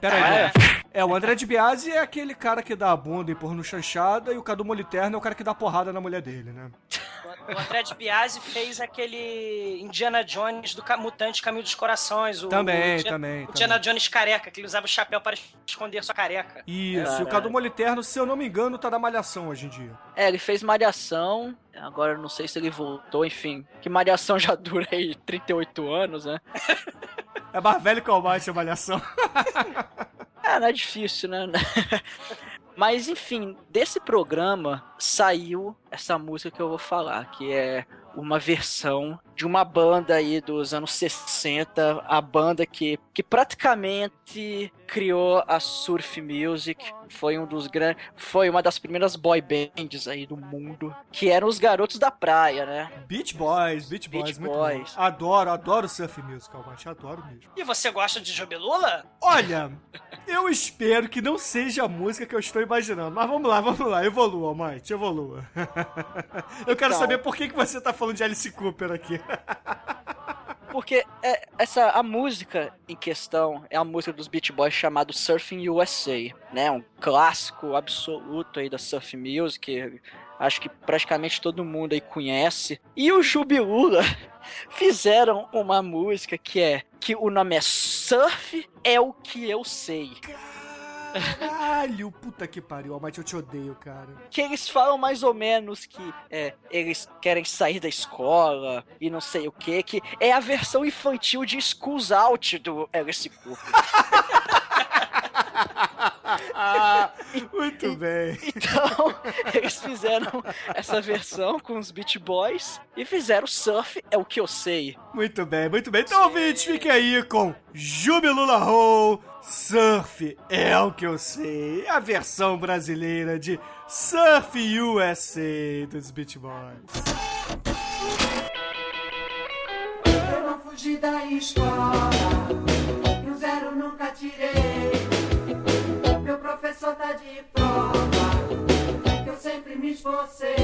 Speaker 3: Pera aí,
Speaker 5: Ah,
Speaker 3: né? É, o André de Biasi é aquele cara que dá a bunda e porra no chanchada, e o Cadu Moliterno é o cara que dá porrada na mulher dele, né?
Speaker 4: O André de Biasi fez aquele Indiana Jones do Mutante Caminho dos Corações. O,
Speaker 3: Também,
Speaker 4: o Indiana-
Speaker 3: também,
Speaker 4: O Indiana Jones careca, que ele usava o chapéu para esconder sua careca.
Speaker 3: Isso, e o. Cadu Moliterno, se eu não me engano, tá na malhação hoje em dia.
Speaker 5: É, ele fez Malhação, agora eu não sei se ele voltou, enfim. Que Malhação já dura aí 38 anos, né?
Speaker 3: É mais velho que o Almighty a malhação.
Speaker 5: Ah, não é difícil, né? Mas enfim, desse programa saiu essa música que eu vou falar, que é uma versão de uma banda aí dos anos 60, a banda que, que praticamente criou a surf music, foi um dos grandes, foi uma das primeiras boy bands aí do mundo, que eram os garotos da praia, né?
Speaker 3: Beach Boys, Beach Boys,
Speaker 5: Beach
Speaker 3: muito
Speaker 5: Boys.
Speaker 3: bom. Adoro, adoro surf music, Almighty, adoro mesmo.
Speaker 4: E você gosta de Jubilula?
Speaker 3: Olha, eu espero que não seja a música que eu estou imaginando. Mas vamos lá, vamos lá. Evolua, Almighty, evolua. Eu quero
Speaker 5: Então.
Speaker 3: saber por que, que você tá falando de Alice Cooper aqui.
Speaker 5: Porque é, essa a música em questão é a música dos Beach Boys chamado Surfing USA, né? Um clássico absoluto aí da surf music. Acho que praticamente todo mundo aí conhece. E o Jubilula fizeram uma música que é que o nome é Surf é o que eu sei.
Speaker 3: Caralho, puta que pariu, Almighty, eu te odeio, cara.
Speaker 5: que eles falam mais ou menos que é, eles querem sair da escola e não sei o que, que é a versão infantil de Schools Out do Alice Cooper.
Speaker 3: Ah, muito bem.
Speaker 5: Então, eles fizeram essa versão com os Beach Boys e fizeram Surf, é o que eu sei.
Speaker 3: Muito bem, muito bem. Então, ouvintes, fiquem aí com Jubilula Roll Surf. É o que eu sei. A versão brasileira de Surf USA dos Beach Boys.
Speaker 1: Eu não fugi da escola, e um zero nunca tirei. Professor tá de prova, que eu sempre me esforcei.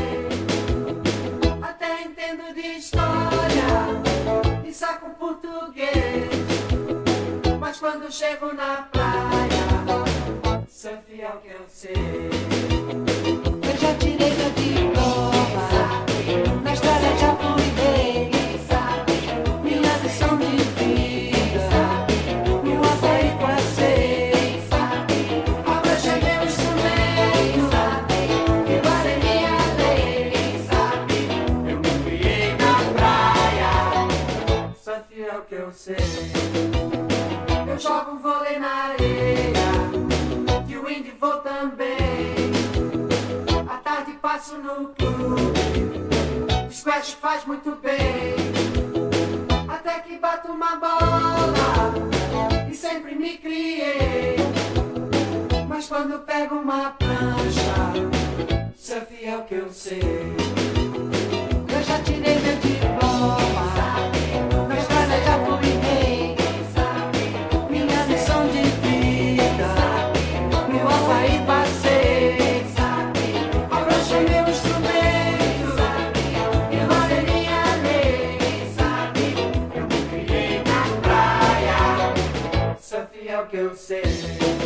Speaker 1: Até entendo de história, e saco português. Mas quando chego na praia, surf é o que eu sei. Jogo um vôlei na areia, de wind vou também. À tarde passo no clube, squash faz muito bem. Até que bato uma bola e sempre me criei. Mas quando pego uma prancha, surf é o que eu sei. Eu já tirei meu diploma, surf é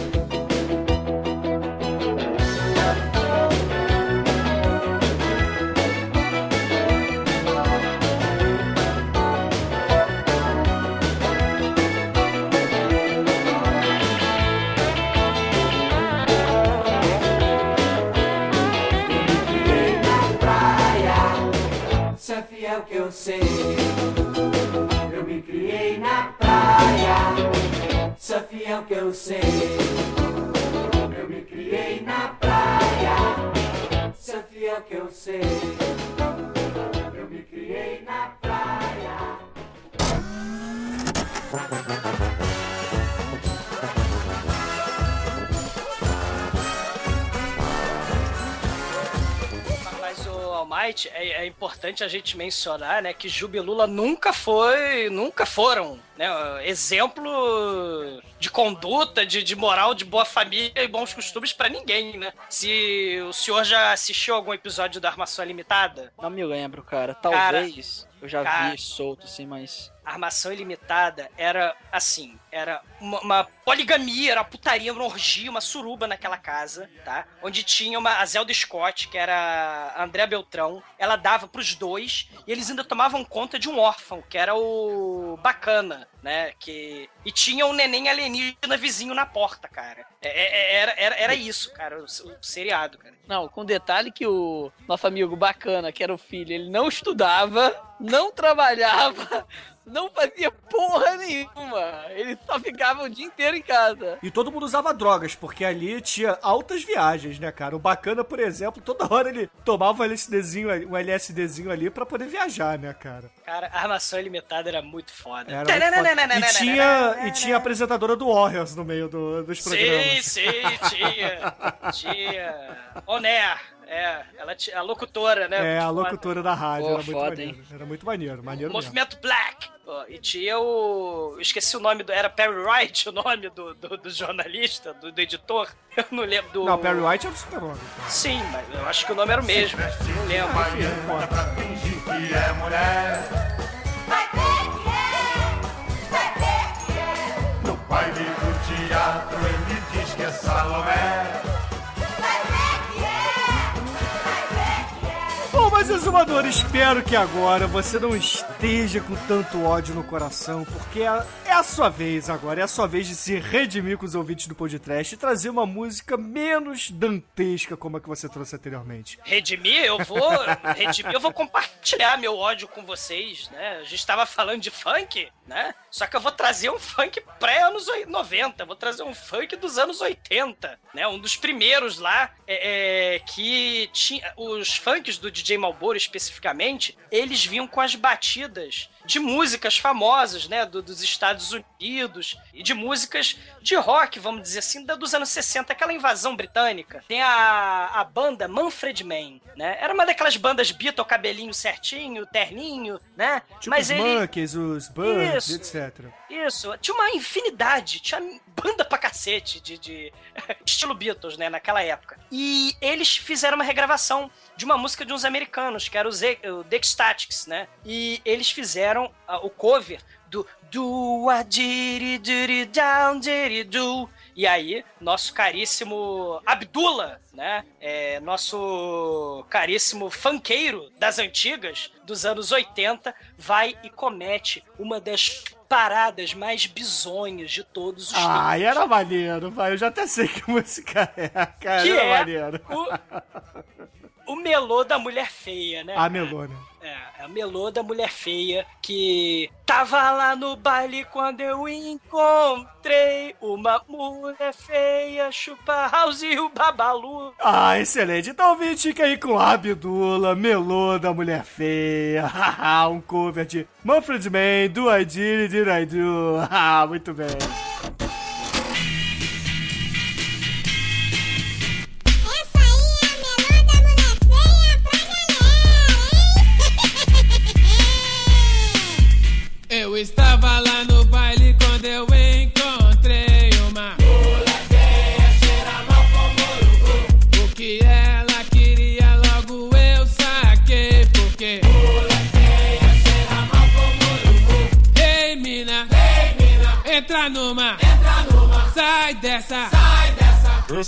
Speaker 4: importante a gente mencionar, né, que Juba e Lula nunca foi, nunca foram, né, exemplo de conduta, de, de moral, de boa família e bons costumes pra ninguém, né? Se o senhor já assistiu algum episódio da Armação Ilimitada,
Speaker 5: Não me lembro, cara.
Speaker 4: Cara,
Speaker 5: Talvez eu já
Speaker 4: cara.
Speaker 5: vi solto assim, mas.
Speaker 4: Armação Ilimitada era assim, era uma, uma poligamia, era uma putaria, uma orgia, uma suruba naquela casa, tá? Onde tinha uma, a Zelda Scott, que era a Andrea Beltrão, ela dava pros dois, e eles ainda tomavam conta de um órfão, que era o Bacana, né? Que, e tinha um neném alienígena vizinho na porta, cara. É- é- era, era, era isso, cara, o, o seriado, cara.
Speaker 6: Não, com detalhe que o nosso amigo bacana, que era o filho, ele não estudava, não trabalhava, não fazia porra nenhuma. Ele só ficava o dia inteiro em casa.
Speaker 3: E todo mundo usava drogas, porque ali tinha altas viagens, né, cara? O bacana, por exemplo, toda hora ele tomava um LSDzinho, ali- um LSDzinho ali pra poder viajar, né, cara?
Speaker 4: Cara, a Armação Ilimitada era muito foda.
Speaker 3: Era muito foda. E tinha, e tinha a apresentadora do Warriors no meio do- dos
Speaker 4: Sim,
Speaker 3: programas.
Speaker 4: sim, tinha. Tinha. Oner. É, ela tinha, a locutora, né?
Speaker 3: É, a locutora da rádio,
Speaker 5: Pô,
Speaker 3: era muito
Speaker 5: foda,
Speaker 3: maneiro. Era muito maneiro, maneiro mesmo.
Speaker 4: Movimento Black. E tinha o. Eu esqueci o nome do. Era Perry Wright o nome do, do, do jornalista, do, do editor. Eu não lembro do.
Speaker 3: Não, Perry White era o super-homem.
Speaker 4: Sim, mas eu acho que o nome era o mesmo. Não lembro.
Speaker 2: que é mulher.
Speaker 3: Exumador, espero que agora você não esteja com tanto ódio no coração, porque é, é a sua vez agora, é a sua vez de se redimir com os ouvintes do podcast e trazer uma música menos dantesca como a que você trouxe anteriormente.
Speaker 4: Redimir, eu vou. Redimir, eu vou compartilhar meu ódio com vocês, né? A gente tava falando de funk, né? Só que eu vou trazer um funk pré-anos oi- 90, vou trazer um funk dos anos 80, né? Um dos primeiros lá é, é, que tinha. Os funks do DJ Malboro especificamente, eles vinham com as batidas de músicas famosas, né? do- dos Estados Unidos e de músicas de rock, vamos dizer assim, da- dos anos 60, aquela invasão britânica. Tem a, a banda Manfred Mann, né? Era uma daquelas bandas Beatle, cabelinho certinho, terninho, né?
Speaker 3: Tipo
Speaker 4: Mas
Speaker 3: os
Speaker 4: ele.
Speaker 3: Monkeys, os Birds,
Speaker 4: Isso.
Speaker 3: etc.
Speaker 4: Isso, tinha uma infinidade, tinha banda pra cacete de, de estilo Beatles, né, naquela época. E eles fizeram uma regravação de uma música de uns americanos, que era o, Z, o The né? E eles fizeram ah, o cover do Do a diri diri down diri do. E aí, nosso caríssimo Abdullah, né? É, nosso caríssimo funkeiro das antigas, dos anos 80, vai e comete uma das paradas mais bizonhas de todos os
Speaker 3: Ah,
Speaker 4: tempos.
Speaker 3: era maneiro, vai. Eu já até sei que música é. Cara,
Speaker 4: Que
Speaker 3: era
Speaker 4: é
Speaker 3: maneiro.
Speaker 4: o, o melô da mulher feia, né?
Speaker 3: A Melona.
Speaker 4: É, A melô da mulher feia que tava lá no baile quando eu encontrei uma mulher feia, chupa house e o babalu.
Speaker 3: Ah, excelente. Então ouvinte, fica aí com Abdula, Melô da Mulher Feia. Haha, um cover de Manfred Mann, Do I Did, Did I Do. Ah, muito bem.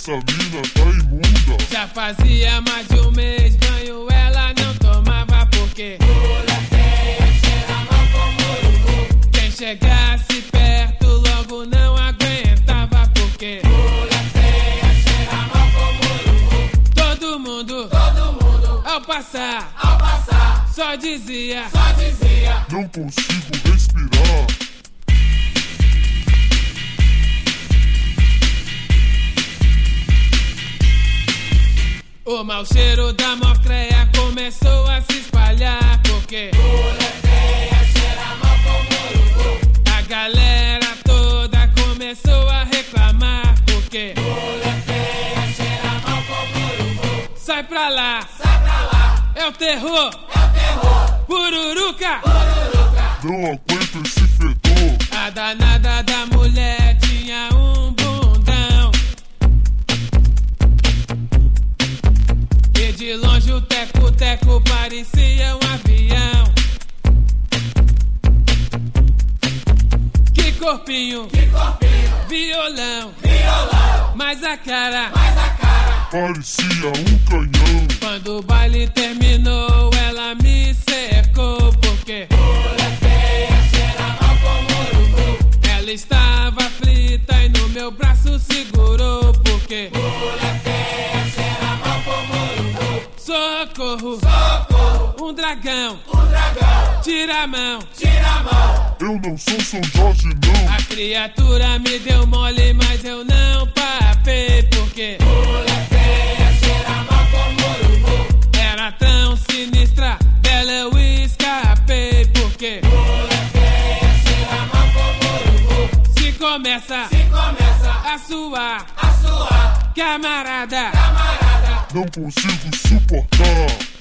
Speaker 15: Essa mina tá imunda.
Speaker 16: Já fazia mais de um mês banho ela não tomava porque mulher feia, cheira mal como Quem chegasse perto logo não aguentava porque mulher feia, cheira mal como Todo mundo, todo mundo ao passar, ao passar só dizia, só dizia
Speaker 15: Não consigo
Speaker 16: suar, a suar, camarada, camarada.
Speaker 15: Não consigo suportar.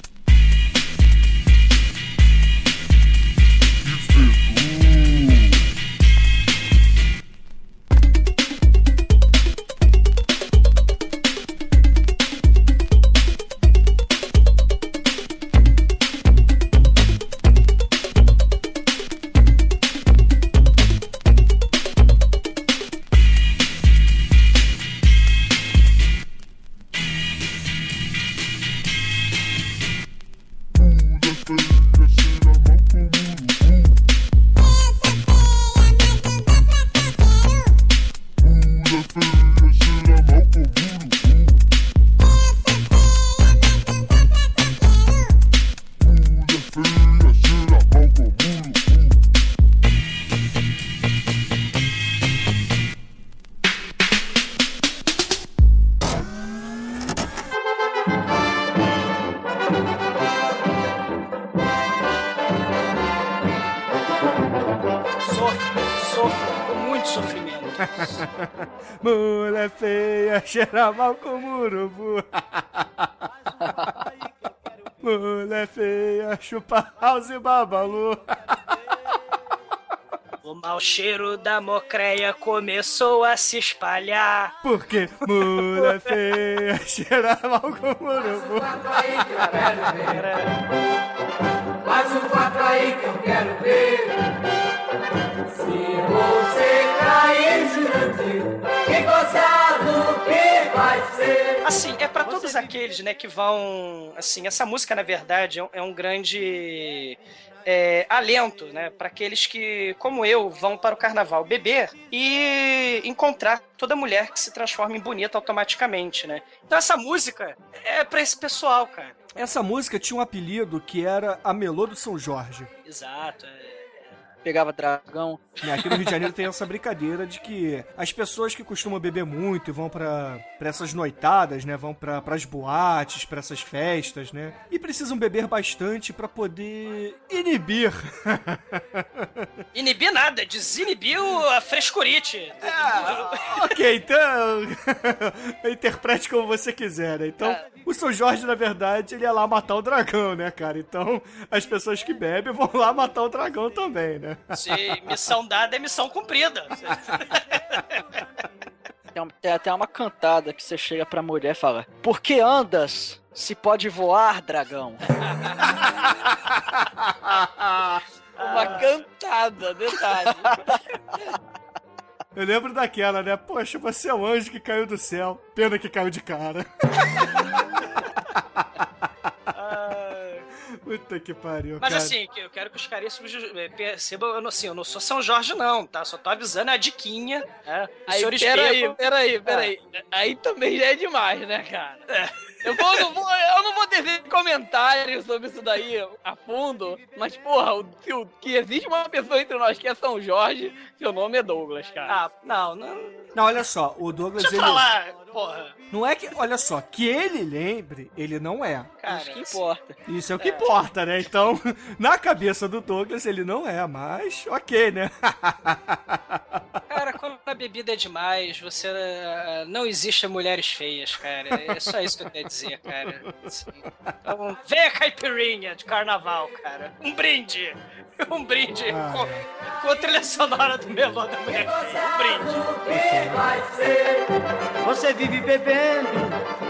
Speaker 3: Cheira mal como urubu. Mulher feia, chupa house e babalu.
Speaker 4: O mau cheiro da mocreia começou a se espalhar.
Speaker 3: Porque mulher feia, cheira mal como urubu.
Speaker 1: Mais um quatro aí que eu quero ver.
Speaker 4: Assim, é pra todos aqueles, né, que vão, assim, essa música na verdade é um, é um grande é, alento, né, para aqueles que, como eu, vão para o carnaval beber e encontrar toda mulher que se transforma em bonita automaticamente, né? Então essa música é para esse pessoal, cara.
Speaker 3: Essa música tinha um apelido que era a Melô do São Jorge.
Speaker 4: Exato. é.
Speaker 5: Pegava dragão.
Speaker 3: Né, Aqui no Rio de Janeiro tem essa brincadeira de que as pessoas que costumam beber muito e vão pra, pra essas noitadas, né? Vão pra, pras boates, pra essas festas, né? E precisam beber bastante pra poder inibir.
Speaker 4: Inibir nada, desinibir o- a frescurite.
Speaker 3: ok, então. Interprete como você quiser, né? Então, o São Jorge, na verdade, ele ia lá matar o dragão, né, cara? Então, as pessoas que bebem vão lá matar o dragão também, né?
Speaker 4: Se missão dada é missão cumprida.
Speaker 5: Tem, até uma cantada que você chega pra mulher e fala: Por que andas? Se pode voar, dragão.
Speaker 6: Uma cantada, detalhe.
Speaker 3: Eu lembro daquela, né? Poxa, você é um anjo que caiu do céu. Pena que caiu de cara. Puta que pariu.
Speaker 4: Mas
Speaker 3: cara.
Speaker 4: assim, eu quero que os caríssimos eh, percebam, eu não, assim, eu não sou São Jorge, não, tá? Só tô avisando a diquinha. É, os
Speaker 6: Aí,
Speaker 4: senhores
Speaker 6: peraí,
Speaker 4: bebam.
Speaker 6: peraí, peraí. Aí também já é demais, né, cara? Eu, vou, não vou, eu não vou tecer comentários sobre isso daí a fundo, mas, porra, o, se o- que existe uma pessoa entre nós que é São Jorge, seu nome é Douglas, cara.
Speaker 4: Ah, não, não.
Speaker 3: Não, olha só, o Douglas
Speaker 4: Deixa eu
Speaker 3: ele.
Speaker 4: falar, porra.
Speaker 3: Não é que. Olha só, que ele lembre, ele não é.
Speaker 4: Cara,
Speaker 5: Isso que importa.
Speaker 3: Isso é o que importa, né? Então, na cabeça do Douglas, ele não é, mas ok, né?
Speaker 4: Cara, quando a bebida é demais, você. eh, Não existe mulheres feias, cara. É só isso que eu quero dizer, cara. Assim, Então, vem a caipirinha de carnaval, cara. Um brinde! Um brinde
Speaker 3: Ah.
Speaker 4: com, com a trilha sonora do melô da mulher feia. Um brinde.
Speaker 13: Você vive bebendo,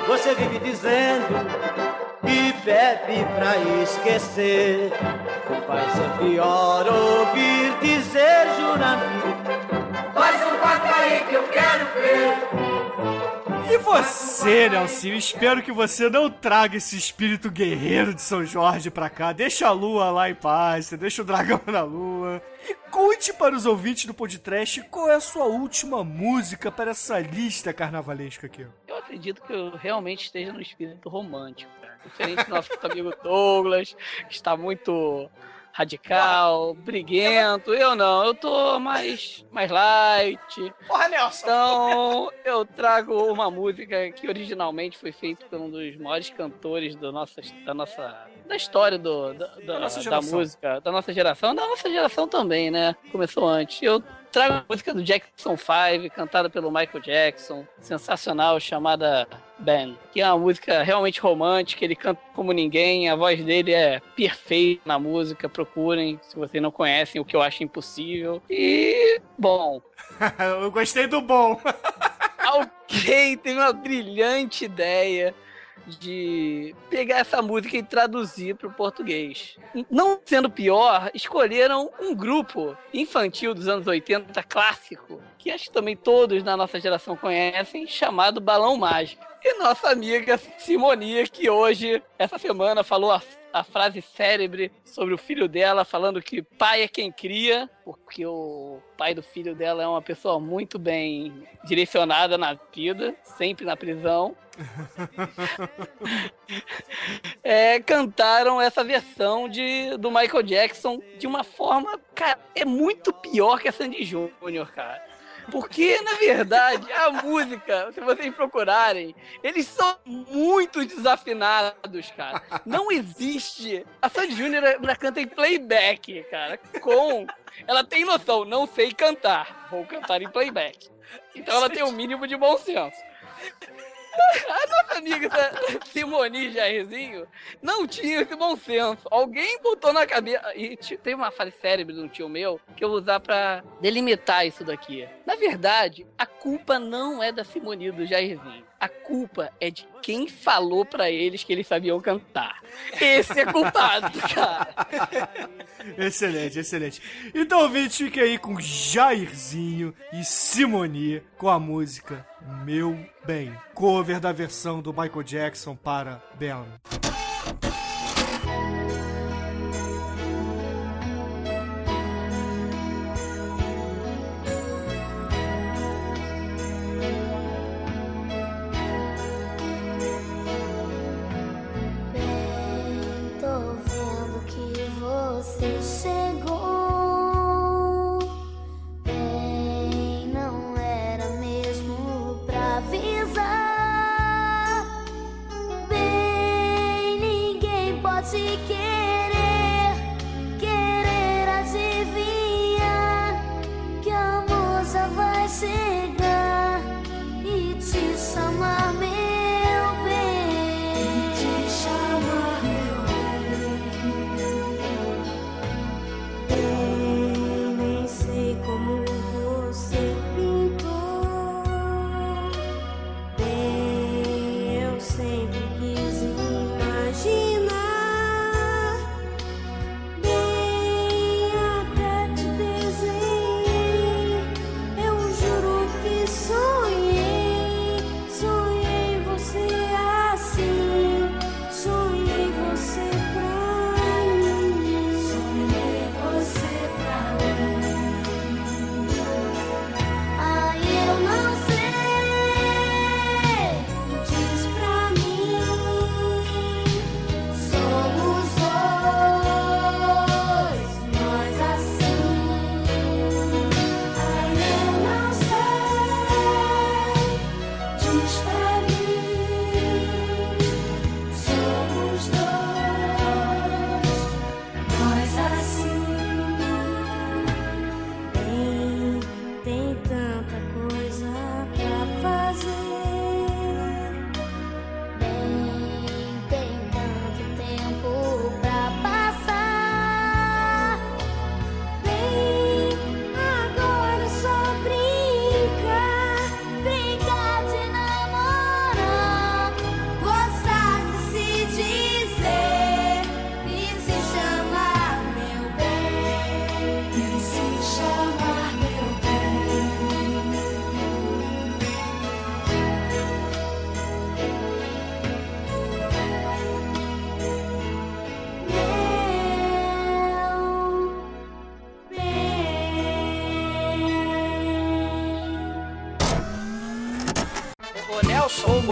Speaker 13: você vive dizendo e bebe pra esquecer. Vai ser pior ouvir dizer juramento.
Speaker 1: Faz um passo aí que eu quero ver.
Speaker 3: E você, Nelson, espero que você não traga esse espírito guerreiro de São Jorge pra cá. Deixa a lua lá em paz, você deixa o dragão na lua. E conte para os ouvintes do podcast qual é a sua última música para essa lista carnavalesca aqui.
Speaker 6: Eu acredito que eu realmente esteja no espírito romântico, cara. Diferente do nosso amigo Douglas, que está muito radical, briguento. Eu não, eu tô mais, mais light.
Speaker 4: Porra, Nelson!
Speaker 6: Então, eu trago uma música que originalmente foi feita por um dos maiores cantores do nossa, da nossa da história do, da, da, da
Speaker 3: geração.
Speaker 6: música, da nossa geração, da nossa geração também, né? Começou antes. Eu trago a música do Jackson 5, cantada pelo Michael Jackson, sensacional, chamada Ben, que é uma música realmente romântica, ele canta como ninguém, a voz dele é perfeita na música, procurem, se vocês não conhecem, o que eu acho impossível. E, bom,
Speaker 3: Eu gostei do bom.
Speaker 6: alguém teve uma brilhante ideia de pegar essa música e traduzir para o português. Não sendo pior, escolheram um grupo infantil dos anos 80, clássico, que acho que também todos na nossa geração conhecem, chamado Balão Mágico. E nossa amiga Simonia, que hoje, essa semana, falou a, a frase célebre sobre o filho dela, falando que pai é quem cria, porque o pai do filho dela é uma pessoa muito bem direcionada na vida, sempre na prisão. É, cantaram essa versão de, do Michael Jackson de uma forma, cara, é muito pior que a Sandy Júnior, cara. Porque, na verdade, a música, se vocês procurarem, eles são muito desafinados, cara. Não existe. A Sandy Júnior ela canta em playback, cara. Com. Ela tem noção, não sei cantar. Vou cantar em playback. Então ela tem o mínimo de bom senso. A nossa amiga Simone Jairzinho não tinha esse bom senso. Alguém botou na cabeça. E tem uma frase cérebro de um tio meu que eu vou usar pra delimitar isso daqui. Na verdade, a culpa não é da Simone do Jairzinho. A culpa é de quem falou pra eles que eles sabiam cantar. Esse é culpado, cara.
Speaker 3: Excelente, excelente. Então, ouvinte, fique aí com Jairzinho e Simoni com a música
Speaker 17: Meu Bem, cover da versão do Michael Jackson para Ben.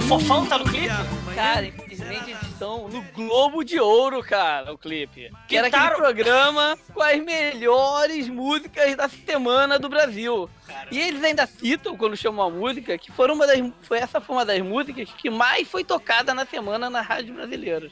Speaker 4: Fofão tá no clipe?
Speaker 6: Cara, infelizmente eles estão no Globo de Ouro, cara, o clipe. Que era aquele programa com as melhores músicas da semana do Brasil. E eles ainda citam, quando chamam a música, que foram uma das, foi essa foi uma das músicas que mais foi tocada na semana na rádio brasileira.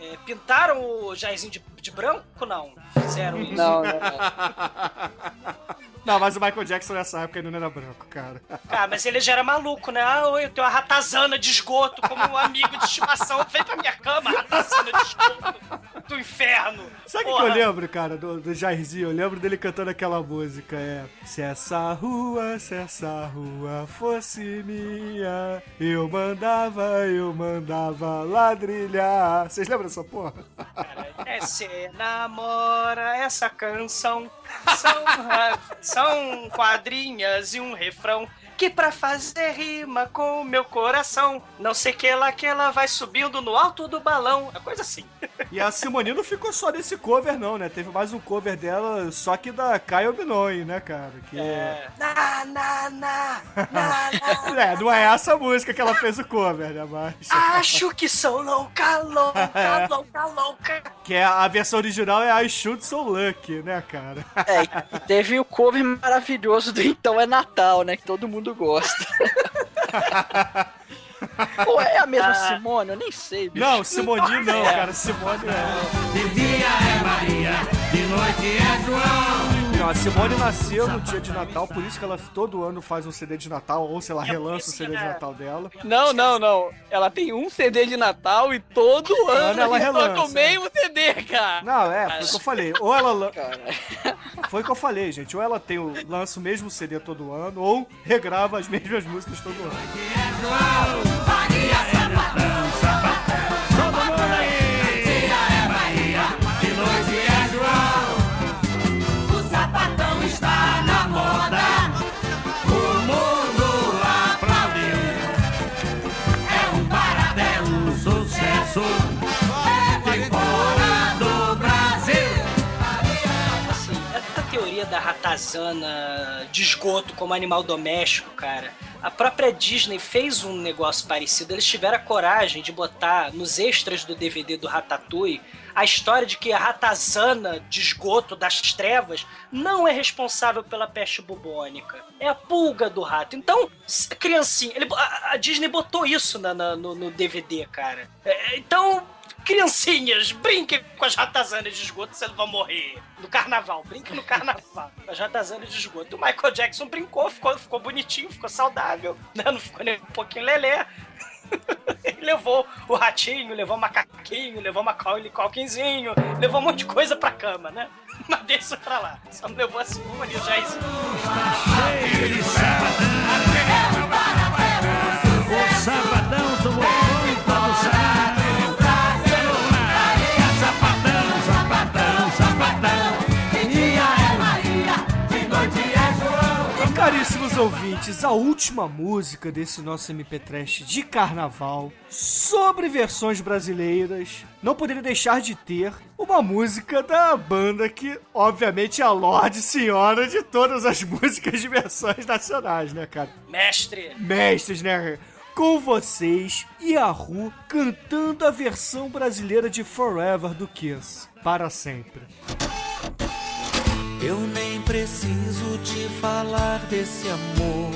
Speaker 4: É, pintaram o Jairzinho de, de branco? Não. Fizeram isso?
Speaker 6: Não, não,
Speaker 17: Não, mas o Michael Jackson nessa época ele não era branco, cara.
Speaker 4: Ah, mas ele já era maluco, né? Ah, oi, eu tenho uma ratazana de esgoto como um amigo de estimação. Vem pra minha cama, ratazana de esgoto do inferno.
Speaker 17: Sabe o que, eu lembro, cara, do, do Jairzinho? Eu lembro dele cantando aquela música, é... Se essa rua, se essa rua fosse minha, eu mandava, eu mandava ladrilhar. Vocês lembram dessa porra?
Speaker 4: É, cê namora essa canção. São, são quadrinhas e um refrão. Que pra fazer rima com o meu coração. Não sei que lá que ela vai subindo no alto do balão. É coisa assim.
Speaker 17: E a Simone não ficou só nesse cover, não, né? Teve mais um cover dela, só que da Caio Binoy, né, cara? Que
Speaker 4: É. Na, na, na, na, na.
Speaker 17: É, não é essa música que ela fez o cover, né? Mas.
Speaker 4: Acho que sou louca, louca,
Speaker 17: É.
Speaker 4: louca, louca.
Speaker 17: Que é, a versão original é I Should So Lucky, né, cara?
Speaker 5: É, e teve o cover maravilhoso do Então é Natal, né? Que todo mundo gosta. Pô, é a mesma
Speaker 17: Ah.
Speaker 5: Simone? Eu nem sei, bicho.
Speaker 17: Não, Simone não,
Speaker 5: É.
Speaker 17: cara. Simone é.
Speaker 2: De dia é Maria, de noite é João.
Speaker 17: Não, a Simone nasceu no dia de Natal, por isso que ela todo ano faz um CD de Natal, ou sei lá, relança o CD de Natal dela.
Speaker 6: Não, não, não. Ela tem um CD de Natal e todo ano
Speaker 17: ela
Speaker 6: ela toca
Speaker 17: relança.
Speaker 6: o mesmo CD, cara.
Speaker 17: Não, é, foi o que eu falei. Ou ela. Foi o que eu falei, gente. Ou ela tem o, lança o mesmo CD todo ano, ou regrava as mesmas músicas todo ano.
Speaker 4: Ratazana de esgoto como animal doméstico, cara, a própria Disney fez um negócio parecido. Eles tiveram a coragem de botar nos extras do DVD do Ratatouille a história de que a ratazana de esgoto das trevas não é responsável pela peste bubônica. É a pulga do rato. Então, criancinha, ele- a, a Disney botou isso na- na- no, no DVD, cara. É, então, criancinhas, brinquem com as ratazanas de esgoto, vocês vão morrer. No carnaval, brinquem no carnaval. As ratazanas de esgoto. O Michael Jackson brincou, ficou, ficou bonitinho, ficou saudável, né? Não ficou nem um pouquinho lelé. Ele levou o ratinho, levou o macaquinho, levou o Macaulay Culkinzinho, levou um monte de coisa pra cama, né? Mas deixa pra lá. Só não levou a já isso.
Speaker 2: O tomou
Speaker 3: ouvintes, a última música desse nosso MP Trash de carnaval sobre versões brasileiras não poderia deixar de ter uma música da banda que, obviamente, é a Lorde Senhora de todas as músicas de versões nacionais, né, cara?
Speaker 4: Mestre.
Speaker 3: Mestres, né? Com vocês, Yahoo cantando a versão brasileira de Forever do Kiss. Para sempre.
Speaker 18: Eu te falar desse amor.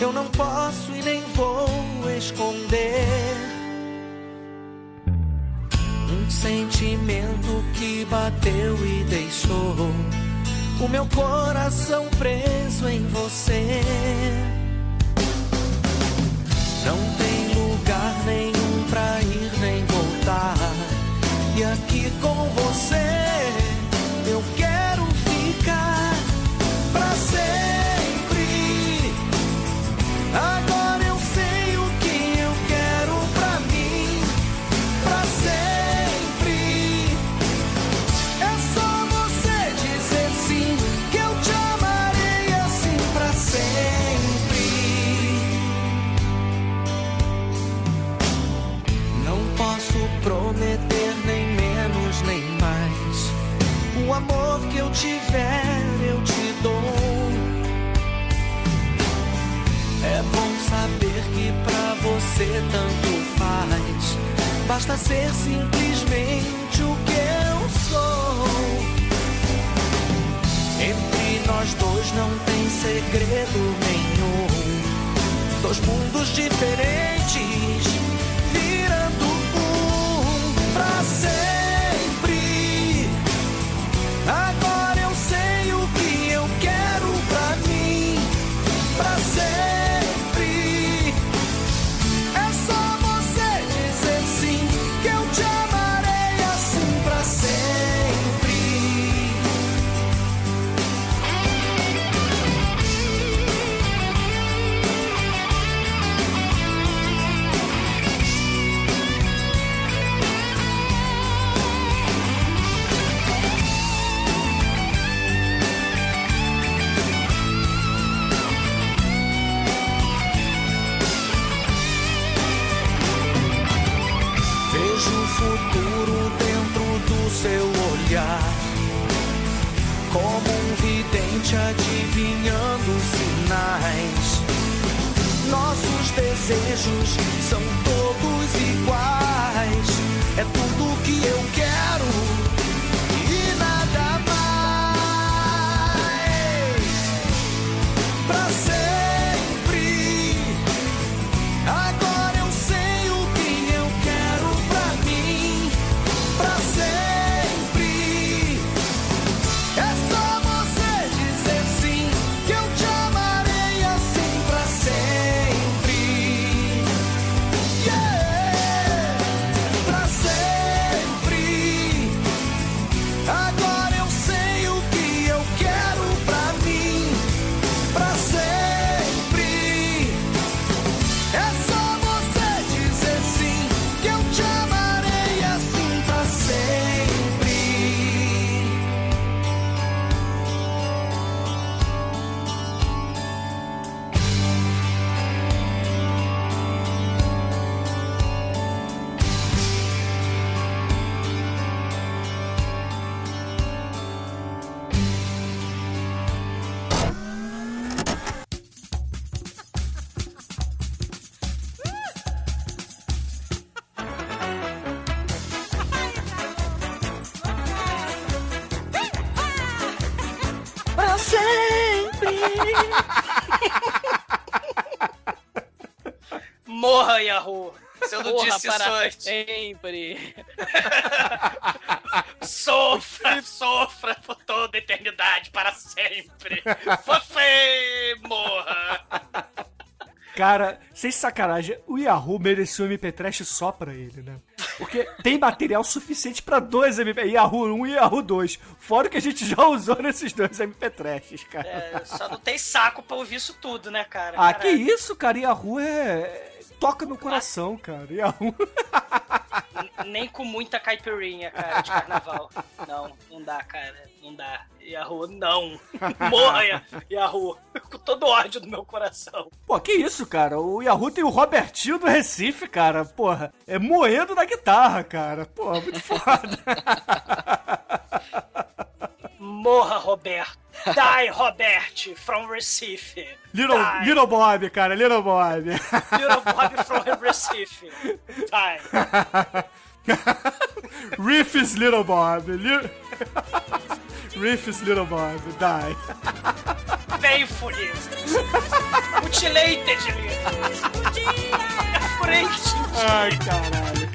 Speaker 18: Eu não posso e nem vou esconder. Um sentimento que bateu e deixou o meu coração preso Basta ser simplesmente o que eu sou. Entre nós dois não tem segredo nenhum. Dois mundos diferentes
Speaker 6: para sempre.
Speaker 4: Sofra, sofra por toda a eternidade, para sempre. Você morra.
Speaker 3: Cara, sem sacanagem, o Yahoo mereceu um MP Trash só pra ele, né? Porque tem material suficiente pra dois MP Yahoo 1 e Yahoo 2. Fora o que a gente já usou nesses dois MP Trashes, cara.
Speaker 4: É, só não tem saco pra ouvir isso tudo, né, cara?
Speaker 3: ah,
Speaker 4: Caralho.
Speaker 3: que isso, cara? Yahoo é. Toca no coração, cara. Yahoo.
Speaker 4: Nem com muita caipirinha, cara, de carnaval. Não, não dá, cara. Não dá. Yahoo, não. Morra, Ya- Yahoo. Com todo ódio do meu coração.
Speaker 3: Pô, que isso, cara? O Yahoo tem o Robertinho do Recife, cara. Porra, é moendo na guitarra, cara. Porra, muito foda.
Speaker 4: Morra, Roberto. Die, Robert, from Recife.
Speaker 3: Little,
Speaker 4: Die.
Speaker 3: Little Bob, cara, Little Bob.
Speaker 4: Little Bob from Recife. Die.
Speaker 3: Riff's Little Bob. Li... Riff's Little Bob, die.
Speaker 4: Painfully. Mutilated.
Speaker 3: Ai, caralho,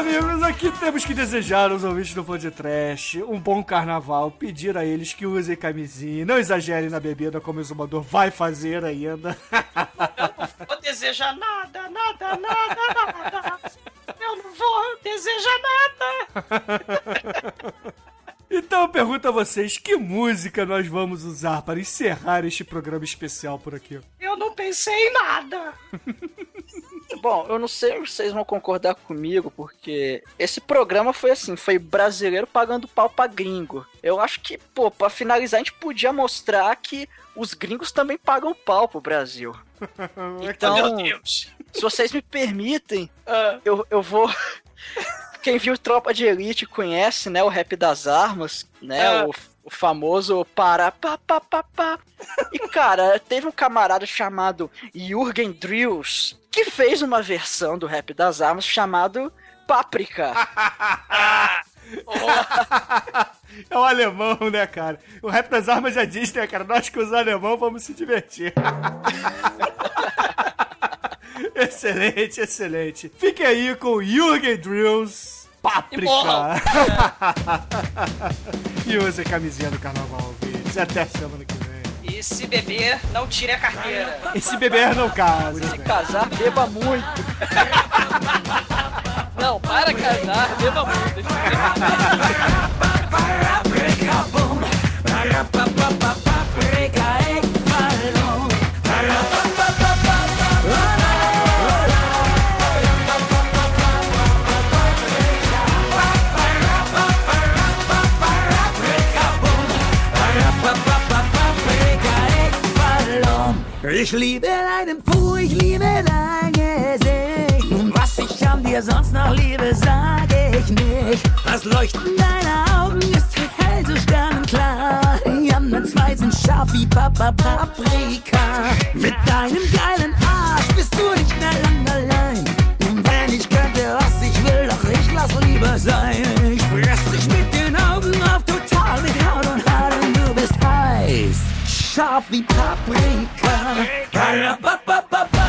Speaker 3: amigos, aqui temos que desejar aos ouvintes do podcast um bom carnaval, pedir a eles que usem camisinha, não exagerem na bebida como o exumador vai fazer ainda.
Speaker 4: Vou desejar nada, nada, nada, nada. Eu não vou desejar nada.
Speaker 3: Então eu pergunto a vocês, que música nós vamos usar para encerrar este programa especial por aqui?
Speaker 4: Eu não pensei em nada.
Speaker 5: Bom, eu não sei se vocês vão concordar comigo, porque esse programa foi assim, foi brasileiro pagando pau pra gringo. Eu acho que, pô, pra finalizar, a gente podia mostrar que os gringos também pagam pau pro Brasil. Então,
Speaker 4: Meu Deus.
Speaker 5: se vocês me permitem, eu, eu vou. Quem viu Tropa de Elite conhece, né, o rap das armas, né,
Speaker 4: Ah.
Speaker 5: o, o famoso para pá, pá, pá, pá. E cara, teve um camarada chamado Jürgen Drills que fez uma versão do rap das armas chamado Páprica.
Speaker 3: É o alemão, né, cara? O rap das armas já diz, né, cara? Nós que os alemão vamos se divertir. excelente, excelente. Fique aí com Jürgen Drills Páprica.
Speaker 4: E morram.
Speaker 3: e use a camisinha do carnaval, ouvintes. Até semana que vem.
Speaker 4: E se beber, não tire a carteira.
Speaker 3: E se beber, não case.
Speaker 5: Se casar, beba muito.
Speaker 6: Não, para casar, beba muito.
Speaker 2: Ich liebe deinen Po, ich liebe dein Gesicht. Und was ich an dir sonst noch liebe, sage ich nicht. Das Leuchten deiner Augen ist hell so sternenklar. Die anderen zwei sind scharf wie Papa Paprika. Mit deinem geilen Arsch bist du nicht mehr lang allein. Und wenn ich könnte, was ich will, doch ich lass lieber sein. Ich fress dich mit den Scharf wie Paprika. Wenn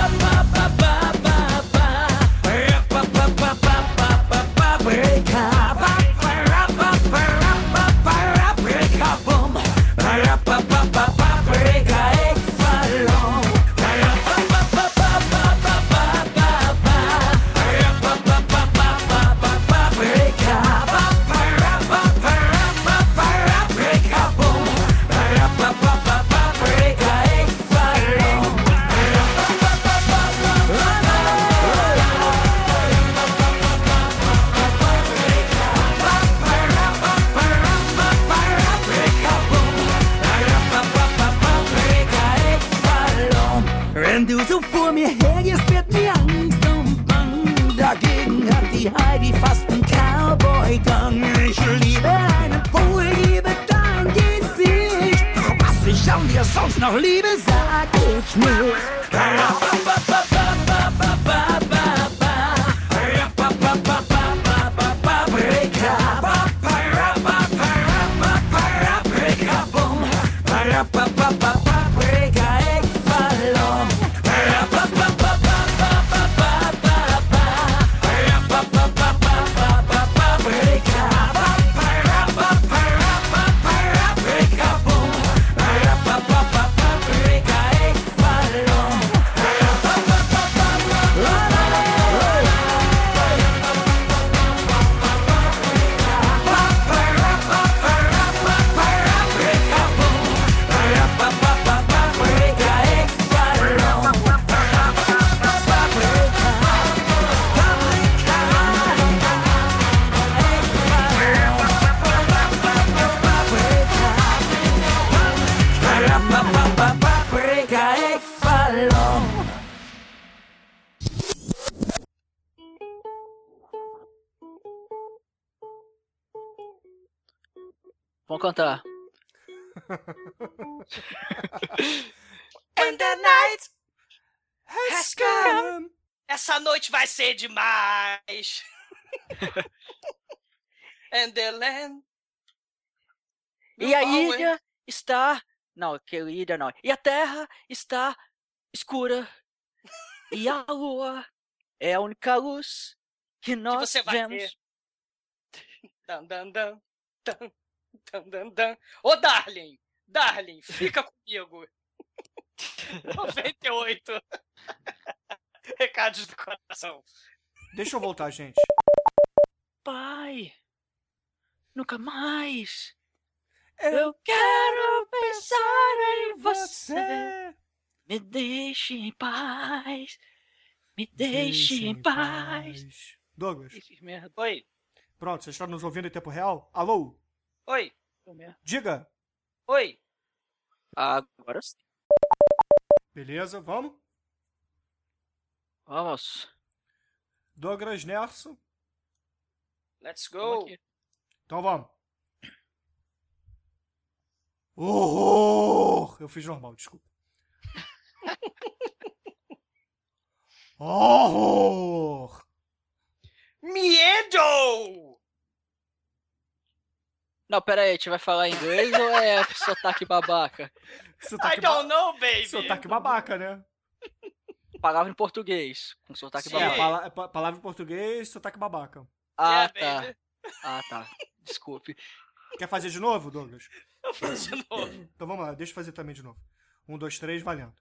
Speaker 2: noch Liebe, sag ich nicht. Paprika,
Speaker 5: cantar.
Speaker 4: And the night has come. Essa noite vai ser demais. And the land.
Speaker 5: E a ilha está. Não, que ilha não. E a terra está escura. E a lua é a única luz que nós
Speaker 4: você vai
Speaker 5: vemos.
Speaker 4: ver. Dan, dan, dan, dan, dan. Ô, Darling! Darling, fica comigo. 98. Recados do coração.
Speaker 3: Deixa eu voltar, gente.
Speaker 5: Pai, nunca mais. Eu quero pensar em você. Me deixe em paz. Me deixe em paz.
Speaker 3: Douglas,
Speaker 4: Oi,
Speaker 3: pronto, você está nos ouvindo em tempo real? Alô?
Speaker 4: Oi,
Speaker 3: Diga.
Speaker 4: oi.
Speaker 5: Agora sim.
Speaker 3: Beleza, vamos?
Speaker 5: Vamos.
Speaker 3: Douglas Nerso.
Speaker 4: Let's go.
Speaker 3: Então vamos. Horror! Eu fiz normal, desculpa. Horror!
Speaker 4: Miedo!
Speaker 5: Não, pera aí, a gente vai falar inglês ou é sotaque babaca?
Speaker 3: Sotaque
Speaker 4: I don't know, baby.
Speaker 3: Sotaque babaca, né?
Speaker 5: Palavra em português, com sotaque
Speaker 3: É,
Speaker 5: babaca.
Speaker 3: pala- é pa- palavra em português, sotaque babaca.
Speaker 5: Ah,
Speaker 4: Yeah,
Speaker 5: tá.
Speaker 4: baby.
Speaker 5: Ah, tá. Desculpe.
Speaker 3: Quer fazer de novo, Douglas?
Speaker 4: Eu faço de novo.
Speaker 3: Então vamos lá, deixa eu fazer também de novo. Um, dois, três, valendo.